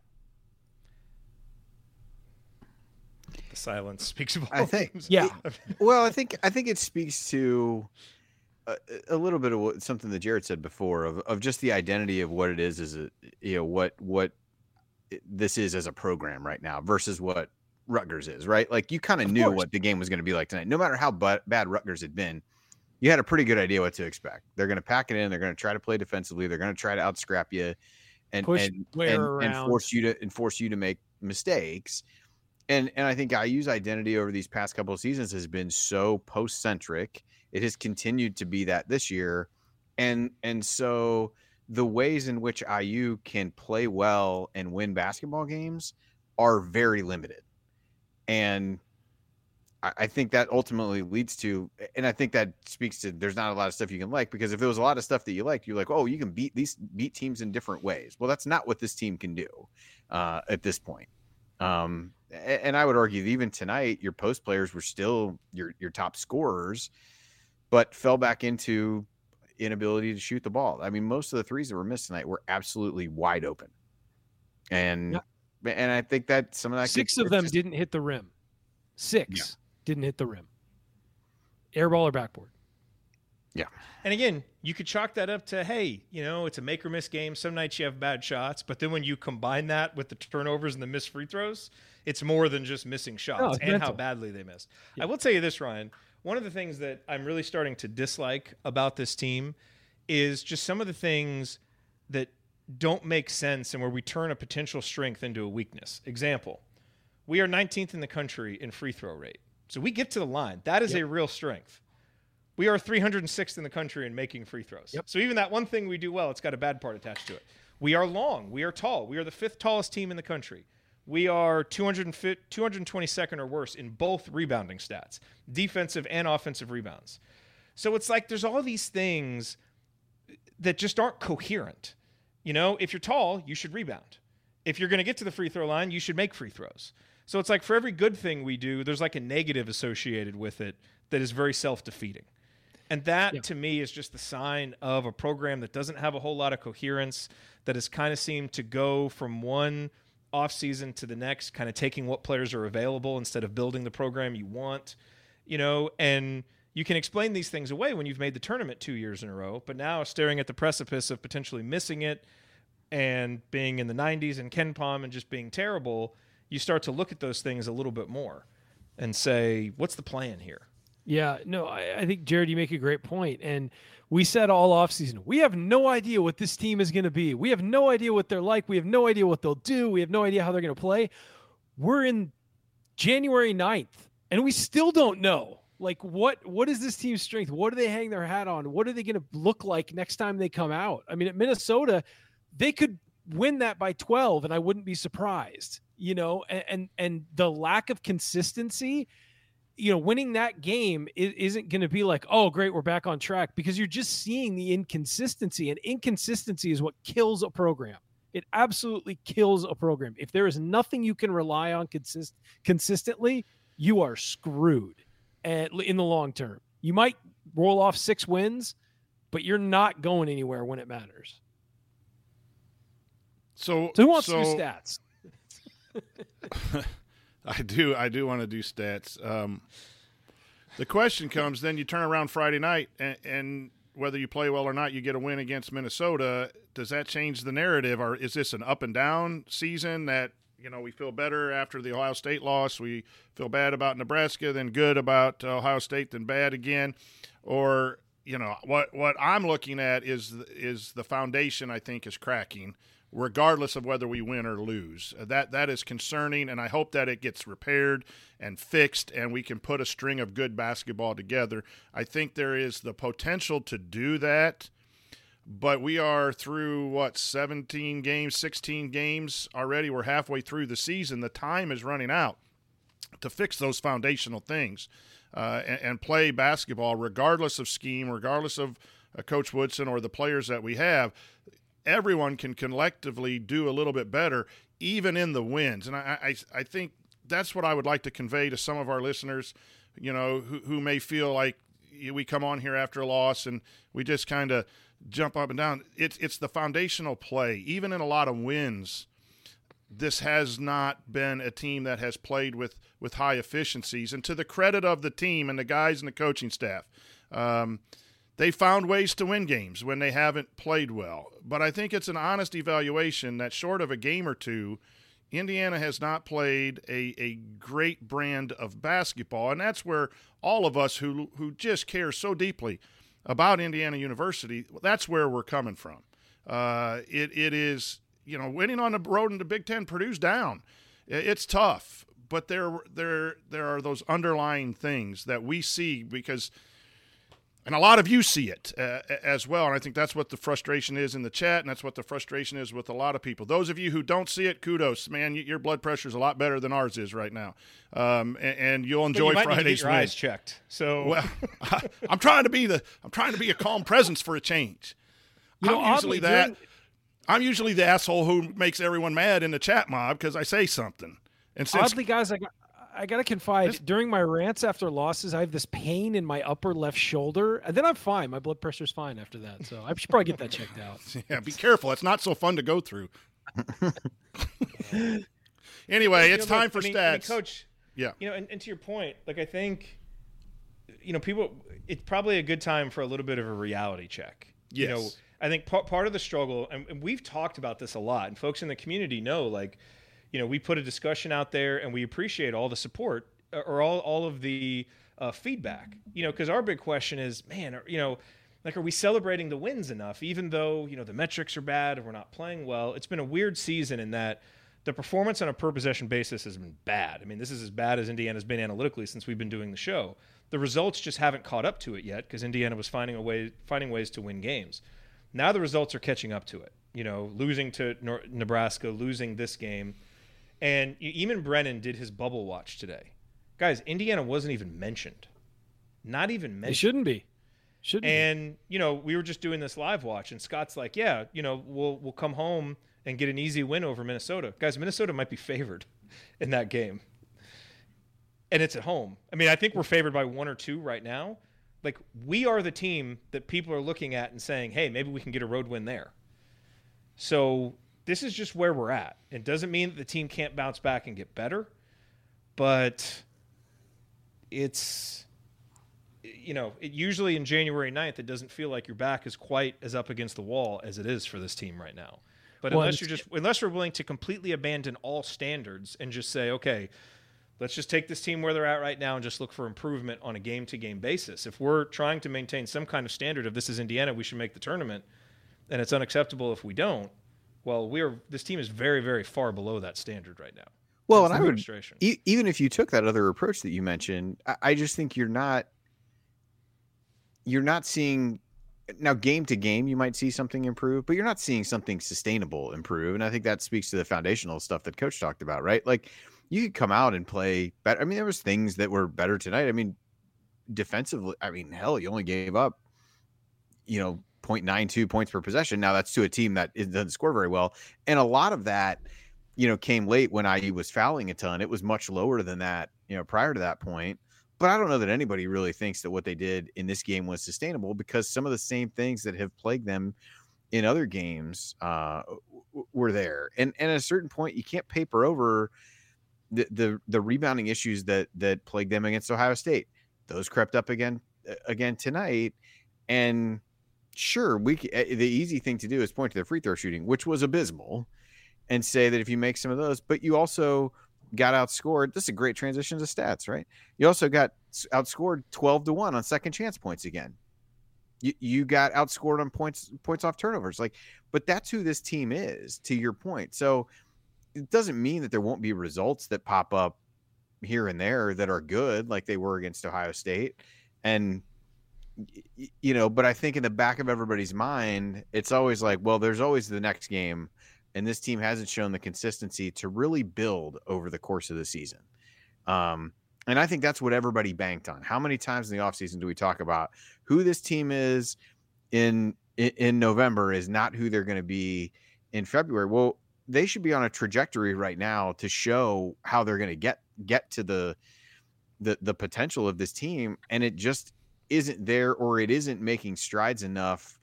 The silence speaks volumes. I think- Yeah. Well, I think I think it speaks to a, a little bit of what, something that Jared said before of, of just the identity of what it is as a you know what what this is as a program right now versus what Rutgers is right. Like you kind of knew course. what the game was going to be like tonight, no matter how bu- bad Rutgers had been. You had a pretty good idea what to expect. They're going to pack it in. They're going to try to play defensively. They're going to try to outscrap you, and Push and, and, and force you to and force you to make mistakes and and I think IU's identity over these past couple of seasons has been so post centric. It has continued to be that this year, and and so the ways in which IU can play well and win basketball games are very limited, and I, think that ultimately leads to, and I think that speaks to there's not a lot of stuff you can like because if there was a lot of stuff that you like, you're like, oh, you can beat these beat teams in different ways. Well, that's not what this team can do uh, at this point. Um, and I would argue that even tonight, your post players were still your your top scorers, but fell back into inability to shoot the ball. I mean, most of the threes that were missed tonight were absolutely wide open, and and I think that some of that Six gets- of them just- didn't hit the rim. Six didn't hit the rim. Airball or backboard. Yeah. And again, you could chalk that up to, hey, you know, it's a make or miss game. Some nights you have bad shots, but then when you combine that with the turnovers and the missed free throws, it's more than just missing oh, shots it's and how badly they missed. I will tell you this, Ryan. One of the things that I'm really starting to dislike about this team is just some of the things that don't make sense and where we turn a potential strength into a weakness. Example, we are 19th in the country in free throw rate. So we get to the line. That is a real strength. We are 306th in the country in making free throws. Yep. So even that one thing we do well, it's got a bad part attached to it. We are long. We are tall. We are the fifth tallest team in the country. We are 222nd or worse in both rebounding stats, defensive and offensive rebounds. So it's like there's all these things that just aren't coherent. You know, if you're tall, you should rebound. If you're going to get to the free throw line, you should make free throws. So it's like for every good thing we do, there's like a negative associated with it that is very self defeating. And that Yeah. to me is just the sign of a program that doesn't have a whole lot of coherence, that has kind of seemed to go from one offseason to the next, kind of taking what players are available instead of building the program you want, you know, and you can explain these things away when you've made the tournament two years in a row, but now staring at the precipice of potentially missing it and being in the 90s and KenPom and just being terrible, you start to look at those things a little bit more and say, what's the plan here? Yeah, no, I, I think Jerod, you make a great point. And we said all offseason, we have no idea what this team is going to be. We have no idea what they're like. We have no idea what they'll do. We have no idea how they're going to play. We're in January 9th, and we still don't know. Like what what is this team's strength? What do they hang their hat on? What are they going to look like next time they come out? I mean, at Minnesota, they could win that by 12 and I wouldn't be surprised. You know, and and, and the lack of consistency you know, winning that game is, isn't going to be like, oh, great, we're back on track because you're just seeing the inconsistency, and inconsistency is what kills a program. It absolutely kills a program. If there is nothing you can rely on consist- consistently, you are screwed at, in the long term. You might roll off six wins, but you're not going anywhere when it matters. So, So who wants so to do stats? I do. I do want to do stats. Um, the question comes then you turn around Friday night, and, and whether you play well or not, you get a win against Minnesota. Does that change the narrative, or is this an up and down season that you know, we feel better after the Ohio State loss. We feel bad about Nebraska, then good about Ohio State, then bad again. Or you know what what I'm looking at is is the foundation I think is cracking regardless of whether we win or lose. Uh, that that is concerning, and I hope that it gets repaired and fixed, and we can put a string of good basketball together. I think there is the potential to do that, but we are through what 17 games, 16 games already. We're halfway through the season. The time is running out to fix those foundational things uh, and, and, play basketball, regardless of scheme, regardless of uh, Coach Woodson or the players that we have everyone can collectively do a little bit better, even in the wins. And I, I, I think that's what I would like to convey to some of our listeners, you know, who, who may feel like we come on here after a loss and we just kind of jump up and down. It's it's the foundational play. Even in a lot of wins, this has not been a team that has played with with high efficiencies. And to the credit of the team and the guys and the coaching staff. Um, they found ways to win games when they haven't played well. But I think it's an honest evaluation that short of a game or two, Indiana has not played a, a great brand of basketball. And that's where all of us who, who just care so deeply about Indiana University, that's where we're coming from. Uh, it, it is, you know, winning on the road in the Big Ten, Purdue's down. It's tough, but there, there, there are those underlying things that we see because – and a lot of you see it uh, as well. And I think that's what the frustration is in the chat, and that's what the frustration is with a lot of people. Those of you who don't see it, kudos, man. Your blood pressure is a lot better than ours is right now, um, and, and, you'll enjoy you Friday's your eyes checked. So, well, I, am trying to be the I'm trying to be a calm presence for a change. You know, I'm usually that. During... I'm usually the asshole who makes everyone mad in the chat mob because I say something. And since, oddly, guys, I got I gotta confide. This, during my rants after losses, I have this pain in my upper left shoulder, and then I'm fine. My blood pressure's fine after that, so I should probably get that checked out. Yeah, be careful. It's not so fun to go through. anyway, it's time for I mean, stats. I mean, Coach. Yeah. You know, and, and to your point, like I think, you know, people. It's probably a good time for a little bit of a reality check. Yes. You know, I think part part of the struggle, and, and we've talked about this a lot, and folks in the community know, like you know, we put a discussion out there and we appreciate all the support uh, or all, all of the uh, feedback, you know, because our big question is, man, are, you know, like, are we celebrating the wins enough, even though, you know, the metrics are bad and we're not playing well? It's been a weird season in that the performance on a per possession basis has been bad. I mean, this is as bad as Indiana's been analytically since we've been doing the show. The results just haven't caught up to it yet because Indiana was finding a way, finding ways to win games. Now the results are catching up to it. You know, losing to Nebraska, losing this game and Eamonn Brennan did his bubble watch today. Guys, Indiana wasn't even mentioned. Not even mentioned. It shouldn't be. Shouldn't and, be. you know, we were just doing this live watch and Scott's like, "Yeah, you know, we'll we'll come home and get an easy win over Minnesota." Guys, Minnesota might be favored in that game. And it's at home. I mean, I think we're favored by one or two right now. Like we are the team that people are looking at and saying, "Hey, maybe we can get a road win there." So this is just where we're at. It doesn't mean that the team can't bounce back and get better, but it's you know, it usually in January 9th, it doesn't feel like your back is quite as up against the wall as it is for this team right now. But well, unless you're just unless we're willing to completely abandon all standards and just say, okay, let's just take this team where they're at right now and just look for improvement on a game to game basis. If we're trying to maintain some kind of standard of this is Indiana, we should make the tournament, and it's unacceptable if we don't, well, we're this team is very, very far below that standard right now. Well, That's and I would e- even if you took that other approach that you mentioned, I, I just think you're not you're not seeing now game to game you might see something improve but you're not seeing something sustainable improve and i think that speaks to the foundational stuff that coach talked about right like you could come out and play better i mean there was things that were better tonight i mean defensively i mean hell you only gave up you know 0.92 points per possession. Now that's to a team that doesn't score very well, and a lot of that, you know, came late when IU was fouling a ton. It was much lower than that, you know, prior to that point. But I don't know that anybody really thinks that what they did in this game was sustainable because some of the same things that have plagued them in other games uh, were there. And and at a certain point, you can't paper over the the rebounding issues that that plagued them against Ohio State. Those crept up again again tonight, and sure, we eh, the easy thing to do is point to their free throw shooting, which was abysmal. and say that if you make some of those, but you also got outscored. This is a great transition to stats, right? You also got outscored 12 to 1 on second chance points again. You, you got outscored on points points off turnovers. Like, but that's who this team is, to your point. So it doesn't mean that there won't be results that pop up here and there that are good, like they were against Ohio State. And you know, but I think in the back of everybody's mind, it's always like, well, there's always the next game and this team hasn't shown the consistency to really build over the course of the season. Um, and I think that's what everybody banked on. How many times in the offseason do we talk about who this team is in in November is not who they're going to be in February? Well, they should be on a trajectory right now to show how they're going to get get to the the the potential of this team and it just isn't there or it isn't making strides enough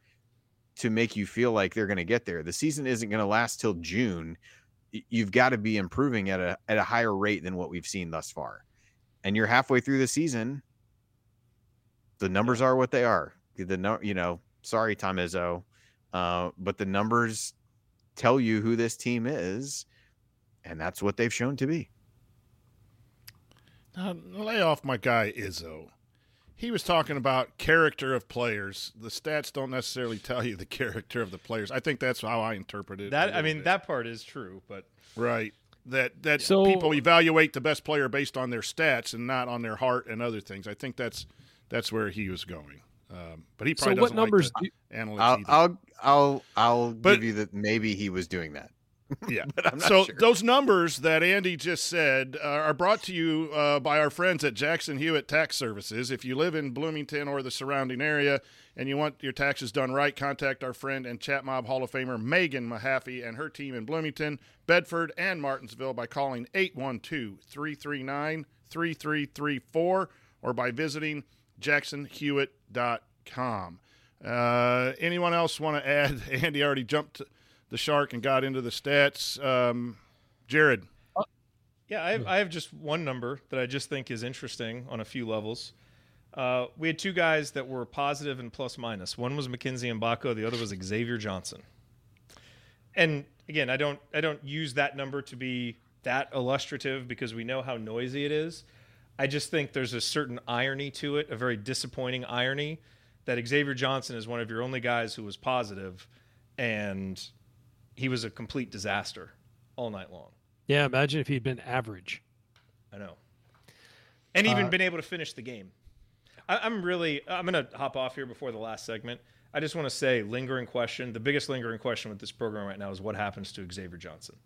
to make you feel like they're going to get there. The season isn't going to last till June. You've got to be improving at a at a higher rate than what we've seen thus far. And you're halfway through the season. The numbers are what they are. The no, you know, sorry Tom Izzo, uh, but the numbers tell you who this team is, and that's what they've shown to be. Now, lay off my guy Izzo he was talking about character of players. The stats don't necessarily tell you the character of the players. I think that's how I interpreted that. I mean, bit. that part is true, but right that that so, people evaluate the best player based on their stats and not on their heart and other things. I think that's that's where he was going. Um, but he probably so what numbers like do, I'll, I'll I'll I'll but, give you that maybe he was doing that. Yeah. so sure. those numbers that Andy just said uh, are brought to you uh, by our friends at Jackson Hewitt Tax Services. If you live in Bloomington or the surrounding area and you want your taxes done right, contact our friend and Chat Mob Hall of Famer Megan Mahaffey and her team in Bloomington, Bedford, and Martinsville by calling 812 339 3334 or by visiting jacksonhewitt.com. Uh, anyone else want to add? Andy already jumped the shark and got into the stats. Um, Jerod. Yeah, I have, I have, just one number that I just think is interesting on a few levels. Uh, we had two guys that were positive and plus minus. One was Mackenzie and Mgbako, the other was Xavier Johnson. And again, I don't I don't use that number to be that illustrative because we know how noisy it is. I just think there's a certain irony to it, a very disappointing irony that Xavier Johnson is one of your only guys who was positive and he was a complete disaster all night long. Yeah, imagine if he'd been average. I know, and even uh, been able to finish the game. I, am really. I'm going to hop off here before the last segment. I just want to say, lingering question. The biggest lingering question with this program right now is what happens to Xavier Johnson.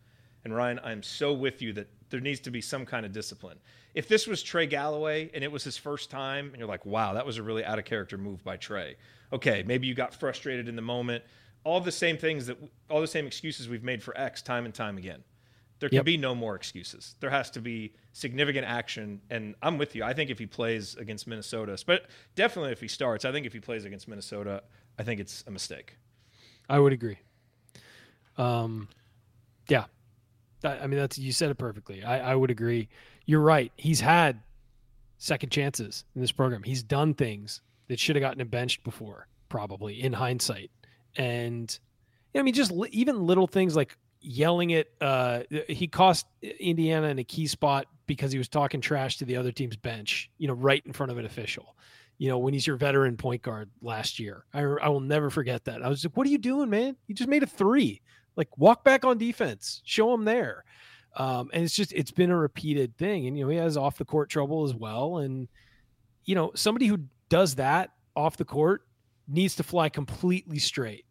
And Ryan, I'm so with you that there needs to be some kind of discipline. If this was Trey Galloway and it was his first time, and you're like, wow, that was a really out of character move by Trey. Okay, maybe you got frustrated in the moment all the same things that all the same excuses we've made for X time and time again. There can yep. be no more excuses. There has to be significant action. And I'm with you. I think if he plays against Minnesota, but definitely if he starts, I think if he plays against Minnesota, I think it's a mistake. I would agree. Um, yeah. I mean, that's you said it perfectly. I, I would agree. You're right. He's had second chances in this program. He's done things that should have gotten him benched before, probably in hindsight and I mean, just li- even little things like yelling at. Uh, he cost Indiana in a key spot because he was talking trash to the other team's bench. You know, right in front of an official. You know, when he's your veteran point guard last year, I, I will never forget that. I was like, "What are you doing, man? You just made a three. Like, walk back on defense. Show him there." Um, and it's just it's been a repeated thing. And you know, he has off the court trouble as well. And you know, somebody who does that off the court needs to fly completely straight,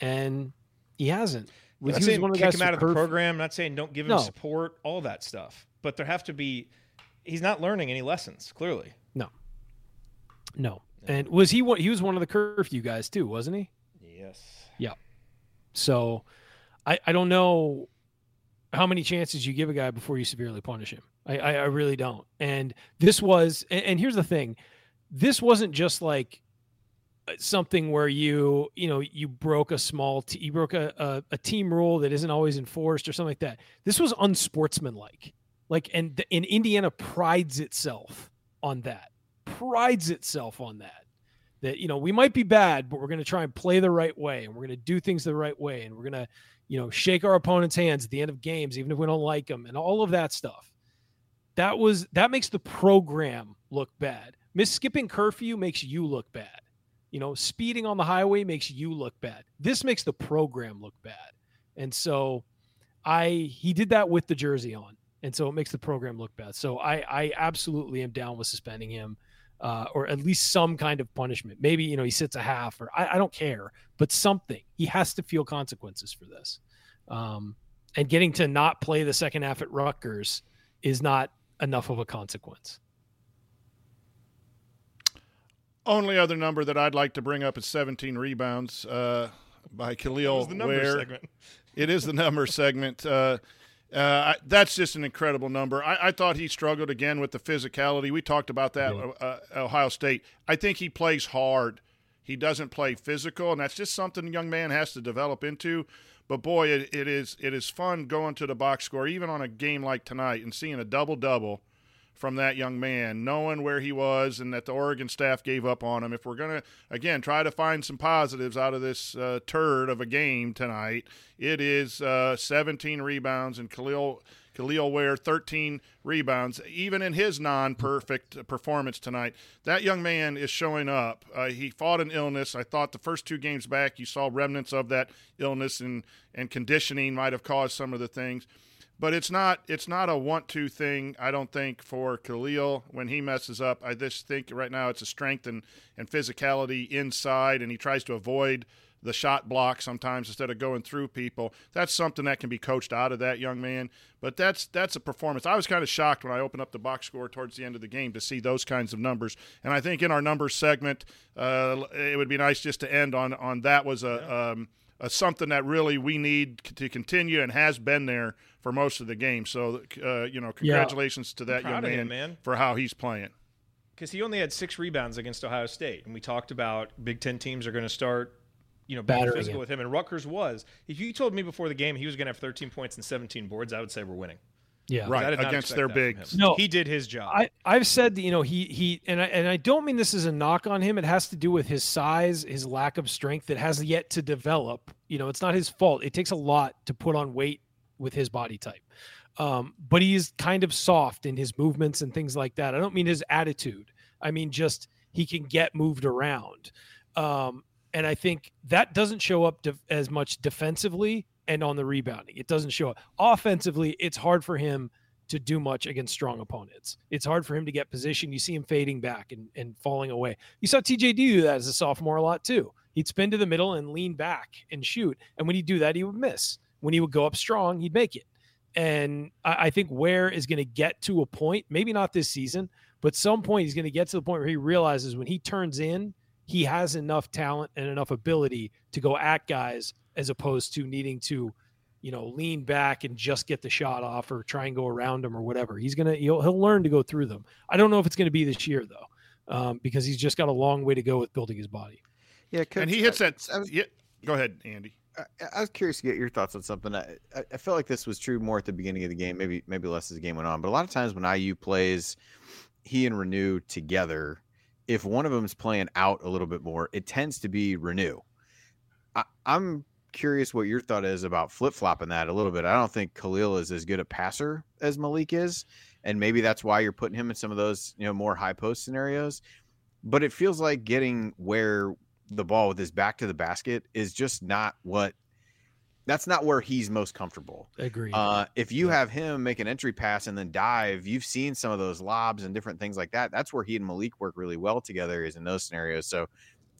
and he hasn't. Was not saying kick him out of the program. Not saying don't give him no. support, all that stuff. But there have to be. He's not learning any lessons. Clearly, no, no. And was he? one He was one of the curfew guys too, wasn't he? Yes. Yeah. So, I I don't know how many chances you give a guy before you severely punish him. I I, I really don't. And this was. And, and here's the thing, this wasn't just like uh, something where you you know you broke a small t- you broke a, a, a team rule that isn't always enforced or something like that this was unsportsmanlike like and and indiana prides itself on that prides itself on that that you know we might be bad but we're going to try and play the right way and we're going to do things the right way and we're going to you know, shake our opponent's hands at the end of games, even if we don't like them, and all of that stuff. That was that makes the program look bad. Miss skipping curfew makes you look bad. You know, speeding on the highway makes you look bad. This makes the program look bad. And so I he did that with the jersey on. And so it makes the program look bad. So I I absolutely am down with suspending him. Uh, or at least some kind of punishment. Maybe you know he sits a half, or I, I don't care, but something. He has to feel consequences for this. Um, and getting to not play the second half at Rutgers is not enough of a consequence. Only other number that I'd like to bring up is 17 rebounds uh, by Kel'el Ware. segment. It is the number segment. Uh, uh, that's just an incredible number. I, I, thought he struggled again with the physicality. We talked about that yeah. uh, Ohio State. I think he plays hard. He doesn't play physical, and that's just something a young man has to develop into. But boy, it, it is it is fun going to the box score, even on a game like tonight, and seeing a double double from that young man, knowing where he was and that the Oregon staff gave up on him. If we're going to, again, try to find some positives out of this uh, turd of a game tonight, it is uh, 17 rebounds and Kel'el. Kel'el Ware, 13 rebounds, even in his non perfect performance tonight. That young man is showing up. Uh, he fought an illness. I thought the first two games back, you saw remnants of that illness, and, and conditioning might have caused some of the things but it's not it's not a want to thing. I don't think for Kel'el when he messes up. I just think right now it's a strength and, and physicality inside, and he tries to avoid the shot block sometimes instead of going through people. That's something that can be coached out of that young man. But that's that's a performance. I was kind of shocked when I opened up the box score towards the end of the game to see those kinds of numbers. And I think in our numbers segment, uh, it would be nice just to end on on that was a. Um, uh, something that really we need to continue and has been there for most of the game. So, uh, you know, congratulations yeah. to that young man, him, man, for how he's playing. Because he only had six rebounds against Ohio State, and we talked about Big Ten teams are going to start, you know, being physical him. with him. And Rutgers was. If you told me before the game he was going to have 13 points and 17 boards, I would say we're winning. Yeah, right against their bigs. No, he did his job. I, I've said that you know he he and I and I don't mean this as a knock on him. It has to do with his size, his lack of strength that has yet to develop. You know, it's not his fault. It takes a lot to put on weight with his body type. Um, but he's kind of soft in his movements and things like that. I don't mean his attitude. I mean just he can get moved around. Um, and I think that doesn't show up de- as much defensively and on the rebounding. It doesn't show up. Offensively, it's hard for him to do much against strong opponents. It's hard for him to get position. You see him fading back and, and falling away. You saw TJ do that as a sophomore a lot too. He'd spin to the middle and lean back and shoot. And when he'd do that, he would miss. When he would go up strong, he'd make it. And I, I think Ware is going to get to a point, maybe not this season, but some point he's going to get to the point where he realizes when he turns in, he has enough talent and enough ability to go at guys as opposed to needing to, you know, lean back and just get the shot off or try and go around them or whatever. He's gonna he'll he'll learn to go through them. I don't know if it's going to be this year though, um, because he's just got a long way to go with building his body. Yeah, and he hits that. Was, yeah, go ahead, Andy. I, I, was curious to get your thoughts on something. I, I felt like this was true more at the beginning of the game, maybe maybe less as the game went on. But a lot of times when IU plays, he and Reneau together, if one of them is playing out a little bit more, it tends to be Reneau. I, am curious what your thought is about flip flopping that a little bit. I don't think Kel'el is as good a passer as Malik is, and maybe that's why you're putting him in some of those you know more high post scenarios. But it feels like getting Ware the ball with his back to the basket is just not what that's not where he's most comfortable. Agree. Uh, if you have him make an entry pass and then dive, you've seen some of those lobs and different things like that. That's where he and Malik work really well together is in those scenarios. So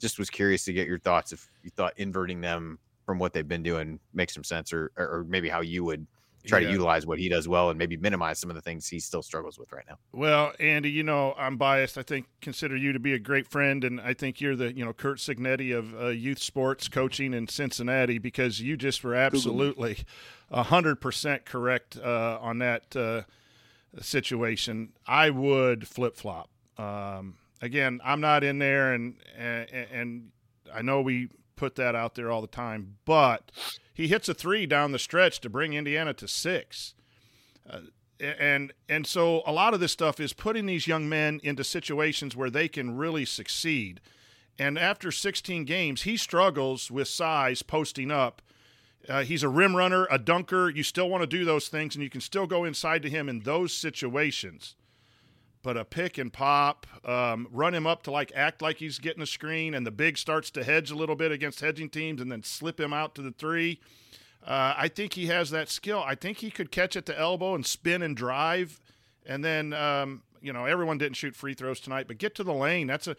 just was curious to get your thoughts if you thought inverting them from what they've been doing makes some sense, or or maybe how you would try yeah. to utilize what he does well and maybe minimize some of the things he still struggles with right now. Well, Andy, you know I'm biased. I think consider you to be a great friend, and I think you're the you know Curt Cignetti of uh, youth sports coaching in Cincinnati because you just were absolutely hundred percent correct uh, on that uh, situation. I would flip flop. Um, again, I'm not in there, and, and and I know we put that out there all the time. But he hits a three down the stretch to bring Indiana to six. Uh, and and so a lot of this stuff is putting these young men into situations where they can really succeed. And after 16 games, he struggles with size posting up Uh, he's a rim runner, a dunker. You still want to do those things, and you can still go inside to him in those situations. But a pick and pop, um, run him up to like act like he's getting a screen, and the big starts to hedge a little bit against hedging teams, and then slip him out to the three. Uh, I think he has that skill. I think he could catch at the elbow and spin and drive, and then um, you know everyone didn't shoot free throws tonight, but get to the lane. That's a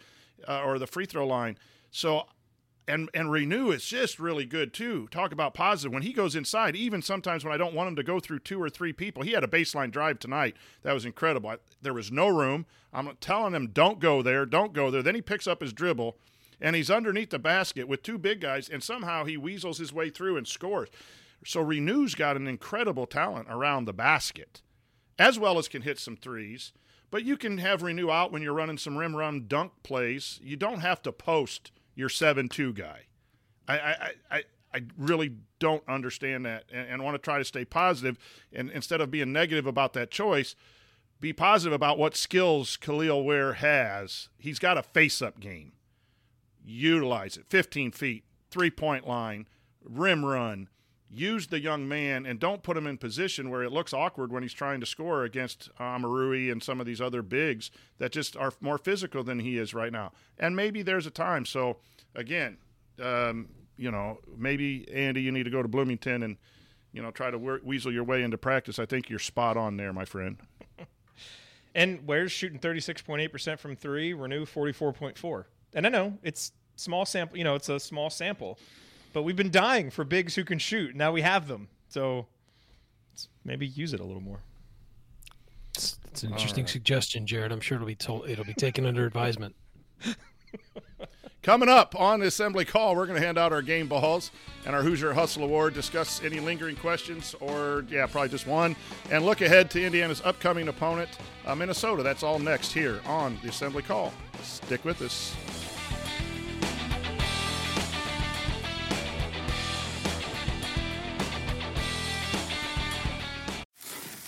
uh, or the free throw line. So and and Reneau is just really good too. Talk about positive when he goes inside. Even sometimes when I don't want him to go through two or three people, he had a baseline drive tonight that was incredible. I, there was no room. I'm telling him don't go there, don't go there. Then he picks up his dribble, and he's underneath the basket with two big guys, and somehow he weasels his way through and scores. So Reneau's got an incredible talent around the basket, as well as can hit some threes. But you can have Renew out when you're running some rim run dunk plays. You don't have to post your seven two guy. I, I, I, I really don't understand that and, and want to try to stay positive and instead of being negative about that choice, be positive about what skills Kel'el Ware has. He's got a face up game. Utilize it. 15 feet, three point line, rim run. Use the young man and don't put him in position where it looks awkward when he's trying to score against Omoruyi and some of these other bigs that just are more physical than he is right now. And maybe there's a time. So, again, um, you know, maybe Andy, you need to go to Bloomington and, you know, try to weasel your way into practice. I think you're spot on there, my friend. and Ware's shooting 36.8% from three, Reneau 44.4. And I know it's small sample, you know, it's a small sample but we've been dying for bigs who can shoot. Now we have them. So maybe use it a little more. It's, it's an interesting right. suggestion, Jerod. I'm sure it'll be told it'll be taken under advisement. Coming up on the assembly call, we're going to hand out our game balls and our Hoosier Hustle Award, discuss any lingering questions, or, yeah, probably just one, and look ahead to Indiana's upcoming opponent, uh, Minnesota. That's all next here on the assembly call. Stick with us.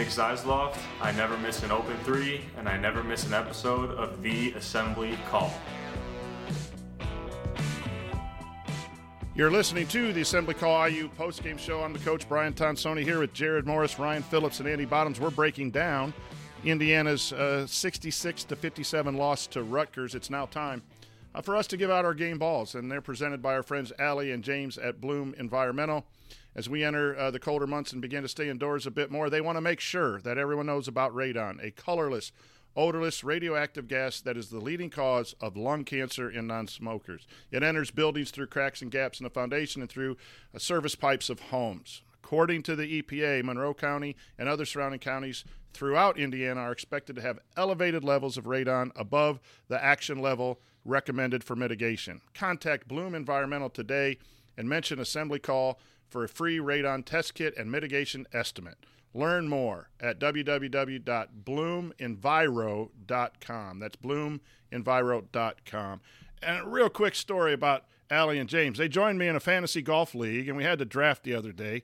Nick Zeisloft. I never miss an open three, and I never miss an episode of The Assembly Call. You're listening to the Assembly Call IU postgame show. I'm the coach, Brian Tonsoni, here with Jerod Morris, Ryan Phillips, and Andy Bottoms. We're breaking down Indiana's uh, 66 to 57 loss to Rutgers. It's now time uh, for us to give out our game balls, and they're presented by our friends Allie and James at Bloom Environmental. As we enter uh, the colder months and begin to stay indoors a bit more, they want to make sure that everyone knows about radon, a colorless, odorless radioactive gas that is the leading cause of lung cancer in non-smokers. It enters buildings through cracks and gaps in the foundation and through uh, service pipes of homes. According to the EPA, Monroe County and other surrounding counties throughout Indiana are expected to have elevated levels of radon above the action level recommended for mitigation. Contact Bloom Environmental today and mention assembly call for a free radon test kit and mitigation estimate. Learn more at www.bloomenviro.com. That's bloomenviro.com. And a real quick story about Allie and James. They joined me in a fantasy golf league, and we had to draft the other day.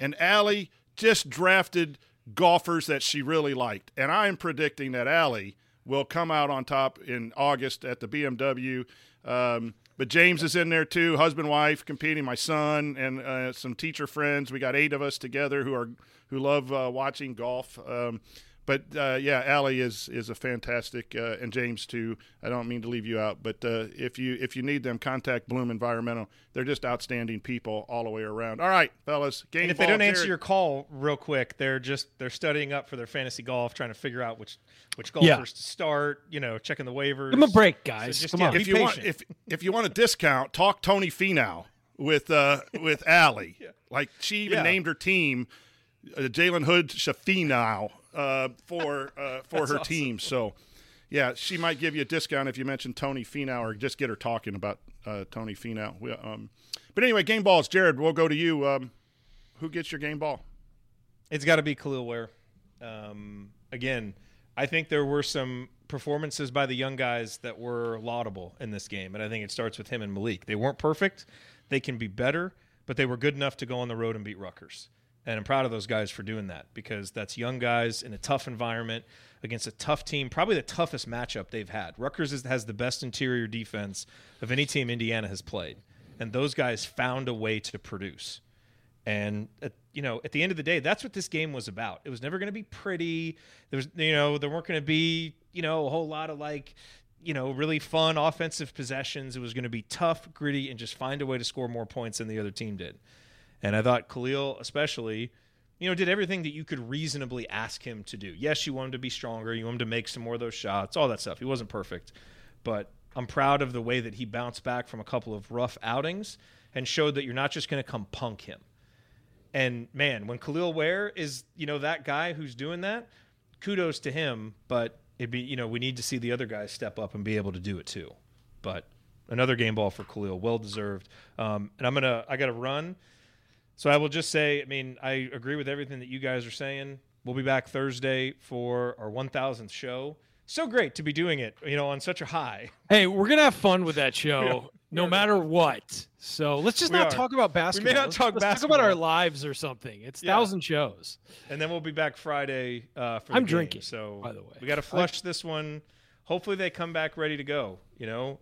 And Allie just drafted golfers that she really liked. And I'm predicting that Allie will come out on top in August at the BMW. Um, but James is in there too, husband, wife, competing. My son and uh, some teacher friends. We got eight of us together who are who love uh, watching golf. Um, but uh, yeah, Allie is is a fantastic, uh, and James too. I don't mean to leave you out, but uh, if you if you need them, contact Bloom Environmental. They're just outstanding people all the way around. All right, fellas, game. And if they don't answer your call real quick, they're just they're studying up for their fantasy golf, trying to figure out which which golfers Yeah. to start. You know, checking the waivers. Give 'em a break, So guys. just, Come yeah, on. be if you want if if you want a discount, talk Tony Finau with uh with Allie. Like she even Yeah. named her team uh, Jalen Hood Shafinau uh for uh for That's her awesome. team. So yeah, she might give you a discount if you mention Tony Finau or just get her talking about uh, Tony Finau. We, um, but anyway, game balls, Jerod. We'll go to you. Um, who gets your game ball? It's got to be Kel'el Ware. Um, again, I think there were some performances by the young guys that were laudable in this game, and I think it starts with him and Malik. They weren't perfect; they can be better, but they were good enough to go on the road and beat Rutgers. And I'm proud of those guys for doing that because that's young guys in a tough environment against a tough team, probably the toughest matchup they've had. Rutgers is, has the best interior defense of any team Indiana has played, and those guys found a way to produce. And at, you know, at the end of the day, that's what this game was about. It was never going to be pretty. There was, you know, there weren't going to be, you know, a whole lot of like, you know, really fun offensive possessions. It was going to be tough, gritty, and just find a way to score more points than the other team did. And I thought Kel'el, especially, you know, did everything that you could reasonably ask him to do. Yes, you want him to be stronger. You want him to make some more of those shots, all that stuff. He wasn't perfect, but I'm proud of the way that he bounced back from a couple of rough outings and showed that you're not just going to come punk him. And man, when Kel'el Ware is, you know, that guy who's doing that, kudos to him. But it'd be, you know, we need to see the other guys step up and be able to do it too. But another game ball for Kel'el, well deserved. Um, and I'm gonna, I got to run. So I will just say, I mean, I agree with everything that you guys are saying. We'll be back Thursday for our 1000th show. So great to be doing it, you know, on such a high. Hey, we're gonna have fun with that show, no matter what. So let's just We not are. talk about basketball. We may not Let's- talk let's talk about our lives or something. It's Yeah. thousand shows. And then we'll be back Friday uh, for the I'm game. drinking, So by the way. we got to flush this one. Hopefully they come back ready to go. You know,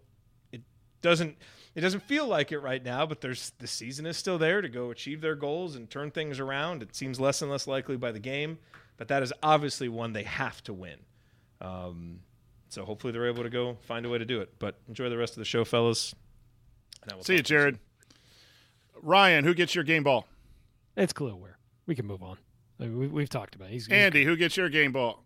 it doesn't it doesn't feel like it right now, but there's the season is still there to go achieve their goals and turn things around. It seems less and less likely by the game, but that is obviously one they have to win. Um, so hopefully they're able to go find a way to do it. But enjoy the rest of the show, fellas. And I will See you, talk soon. Jerod. Ryan, who gets your game ball? It's Kel'el Ware. We can move on. I mean, we, we've talked about it. He's, he's Andy, who gets your game ball?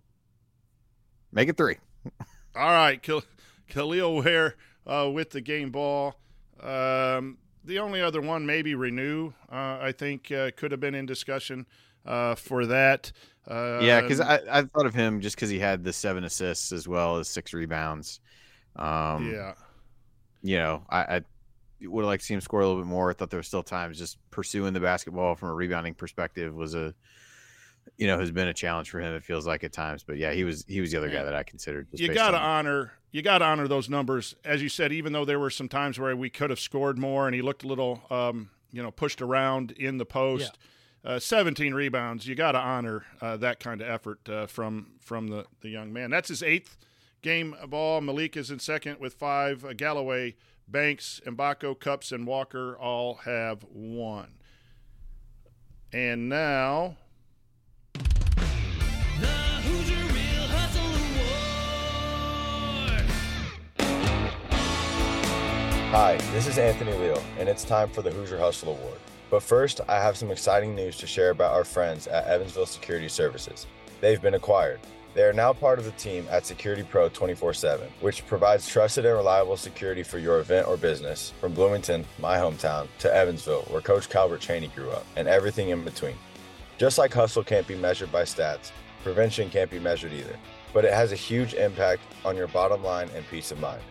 Make it three. All right, Khal- Kel'el Ware uh, with the game ball. Um, the only other one, maybe Reneau, uh, I think uh, could have been in discussion uh, for that. Uh, Yeah, because I, I thought of him just because he had the seven assists as well as six rebounds. Um, yeah, you know, I, I would have liked to see him score a little bit more. I thought there was still times just pursuing the basketball from a rebounding perspective was a, you know, has been a challenge for him. It feels like at times, but yeah, he was he was the other guy that I considered. you got to honor you got to honor those numbers, as you said. Even though there were some times where we could have scored more, and he looked a little, um, you know, pushed around in the post. Uh, 17 rebounds. You got to honor uh, that kind of effort uh, from from the, the young man. That's his eighth game ball. Malik is in second with five. Uh, Galloway, Banks, Mgbako, Cupps, and Walker all have one. And now Hi, this is Anthony Leal, and it's time for the Hoosier Hustle Award. But first, I have some exciting news to share about our friends at Evansville Security Services. They've been acquired. They are now part of the team at Security Pro 24 7, which provides trusted and reliable security for your event or business from Bloomington, my hometown, to Evansville, where Coach Calbert Cheaney grew up, and everything in between. Just like hustle can't be measured by stats, prevention can't be measured either, but it has a huge impact on your bottom line and peace of mind.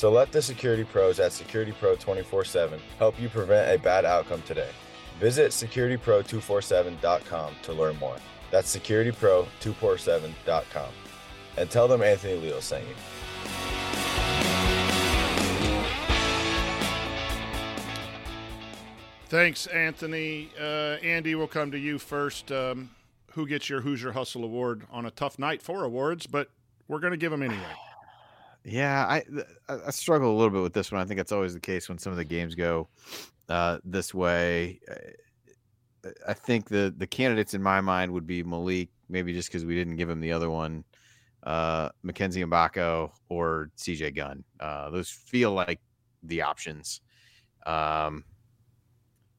So let the security pros at Security Pro 24 7 help you prevent a bad outcome today. Visit securitypro247.com to learn more. That's securitypro247.com. And tell them Anthony Leal sent you. Thanks, Anthony. Uh, Andy, we'll come to you first. Um, who gets your Hoosier Hustle Award on a tough night for awards? But we're going to give them anyway. Yeah, I I struggle a little bit with this one. I think that's always the case when some of the games go uh, this way. Uh, I think the the candidates in my mind would be Malik, maybe just because we didn't give him the other one, uh, Mackenzie Mgbako or CJ Gunn. Uh, those feel like the options. Um,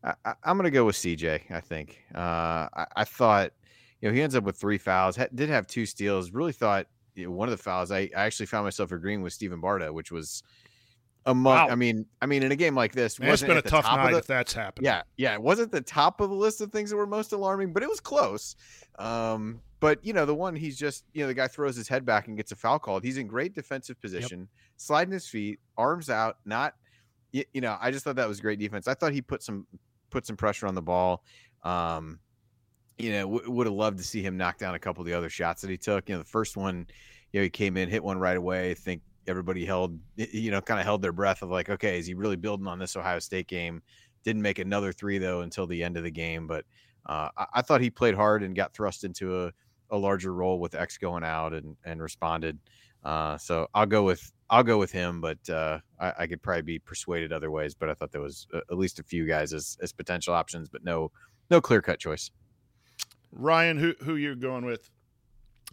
I, am going to go with CJ. I think. Uh, I, I, thought, you know, he ends up with three fouls. Ha- did have two steals. Really thought you know, one of the fouls. I, I actually found myself agreeing with Stephen Bardo, which was among. Wow. I mean, I mean, in a game like this, Man, it's been a tough night the, if that's happened. Yeah, yeah, it wasn't the top of the list of things that were most alarming, but it was close. Um, but you know, the one he's just, you know, the guy throws his head back and gets a foul called. He's in great defensive position, yep. sliding his feet, arms out, not. You, you know, I just thought that was great defense. I thought he put some put some pressure on the ball. Um, you know, w- would have loved to see him knock down a couple of the other shots that he took. You know, the first one, you know, he came in, hit one right away. I think everybody held, you know, kind of held their breath of like, okay, is he really building on this Ohio State game? Didn't make another three though until the end of the game, but uh, I, I, thought he played hard and got thrust into a, a larger role with X going out and and responded. Uh, so I'll go with I'll go with him, but uh, I, I, could probably be persuaded other ways. But I thought there was at least a few guys as, as potential options, but no no clear cut choice. Ryan, who who you going with?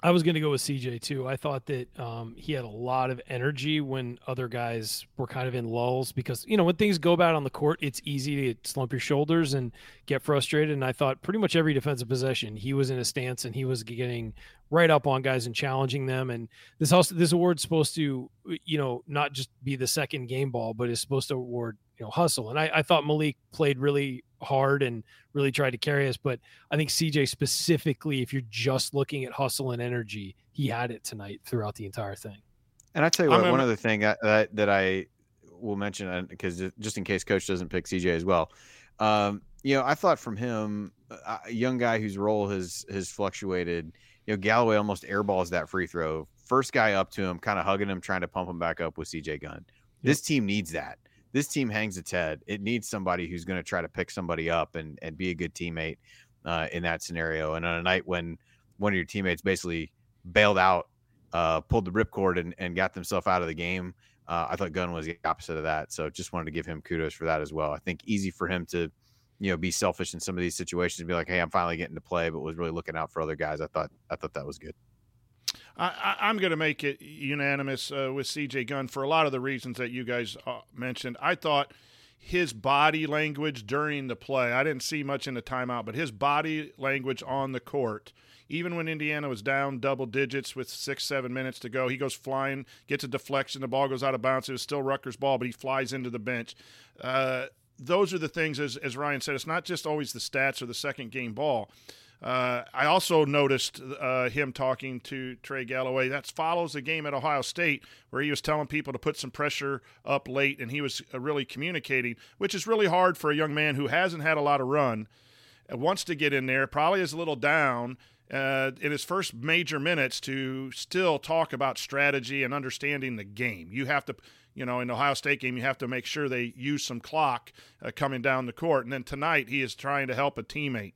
I was going to go with CJ too. I thought that um, he had a lot of energy when other guys were kind of in lulls because you know when things go bad on the court, it's easy to slump your shoulders and get frustrated. And I thought pretty much every defensive possession he was in a stance and he was getting right up on guys and challenging them. And this also this award's supposed to you know not just be the second game ball, but it's supposed to award you know hustle. And I, I thought Malik played really hard and really tried to carry us. But I think CJ specifically, if you're just looking at hustle and energy, he had it tonight throughout the entire thing. And I tell you what, one other thing that that I will mention because uh, just in case Coach doesn't pick CJ as well, um, you know, I thought from him, a young guy whose role has has fluctuated. You know, Galloway almost airballs that free throw. First guy up to him, kind of hugging him, trying to pump him back up with CJ Gunn. This team needs that this team hangs its head. It needs somebody who's going to try to pick somebody up and and be a good teammate uh, in that scenario. And on a night when one of your teammates basically bailed out, uh, pulled the ripcord and, and got themselves out of the game, uh, I thought Gunn was the opposite of that. So just wanted to give him kudos for that as well. I think easy for him to, you know, be selfish in some of these situations be like, hey, I'm finally getting to play, but was really looking out for other guys. I thought I thought that was good. I, am going to make it unanimous uh, with CJ Gunn for a lot of the reasons that you guys uh, mentioned. I thought his body language during the play, I didn't see much in the timeout, but his body language on the court, even when Indiana was down double digits with six, seven minutes to go, he goes flying, gets a deflection, the ball goes out of bounds. It was still Rutgers' ball, but he flies into the bench. Uh, those are the things, as, as Ryan said, it's not just always the stats or the second game ball. Uh, I also noticed uh, him talking to Trey Galloway. That follows the game at Ohio State where he was telling people to put some pressure up late, and he was uh, really communicating, which is really hard for a young man who hasn't had a lot of run, uh, wants to get in there, probably is a little down. Uh, in his first major minutes, to still talk about strategy and understanding the game, you have to you know, in the Ohio State game, you have to make sure they use some clock uh, coming down the court. And then tonight, he is trying to help a teammate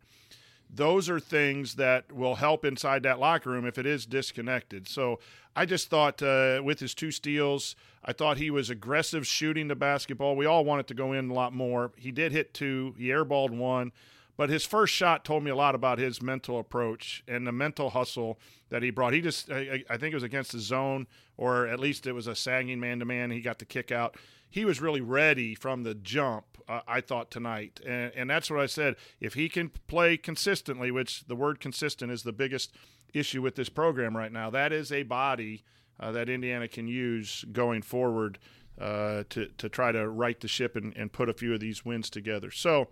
those are things that will help inside that locker room if it is disconnected. So I just thought uh, with his two steals, I thought he was aggressive shooting the basketball. We all wanted to go in a lot more. He did hit two, he airballed one, but his first shot told me a lot about his mental approach and the mental hustle that he brought. He just, I, I think it was against the zone, or at least it was a sagging man to man. He got the kick out. He was really ready from the jump uh, I thought tonight, and, and that's what I said. If he can play consistently, which the word consistent is the biggest issue with this program right now, that is a body uh, that Indiana can use going forward uh, to to try to right the ship and, and put a few of these wins together. So.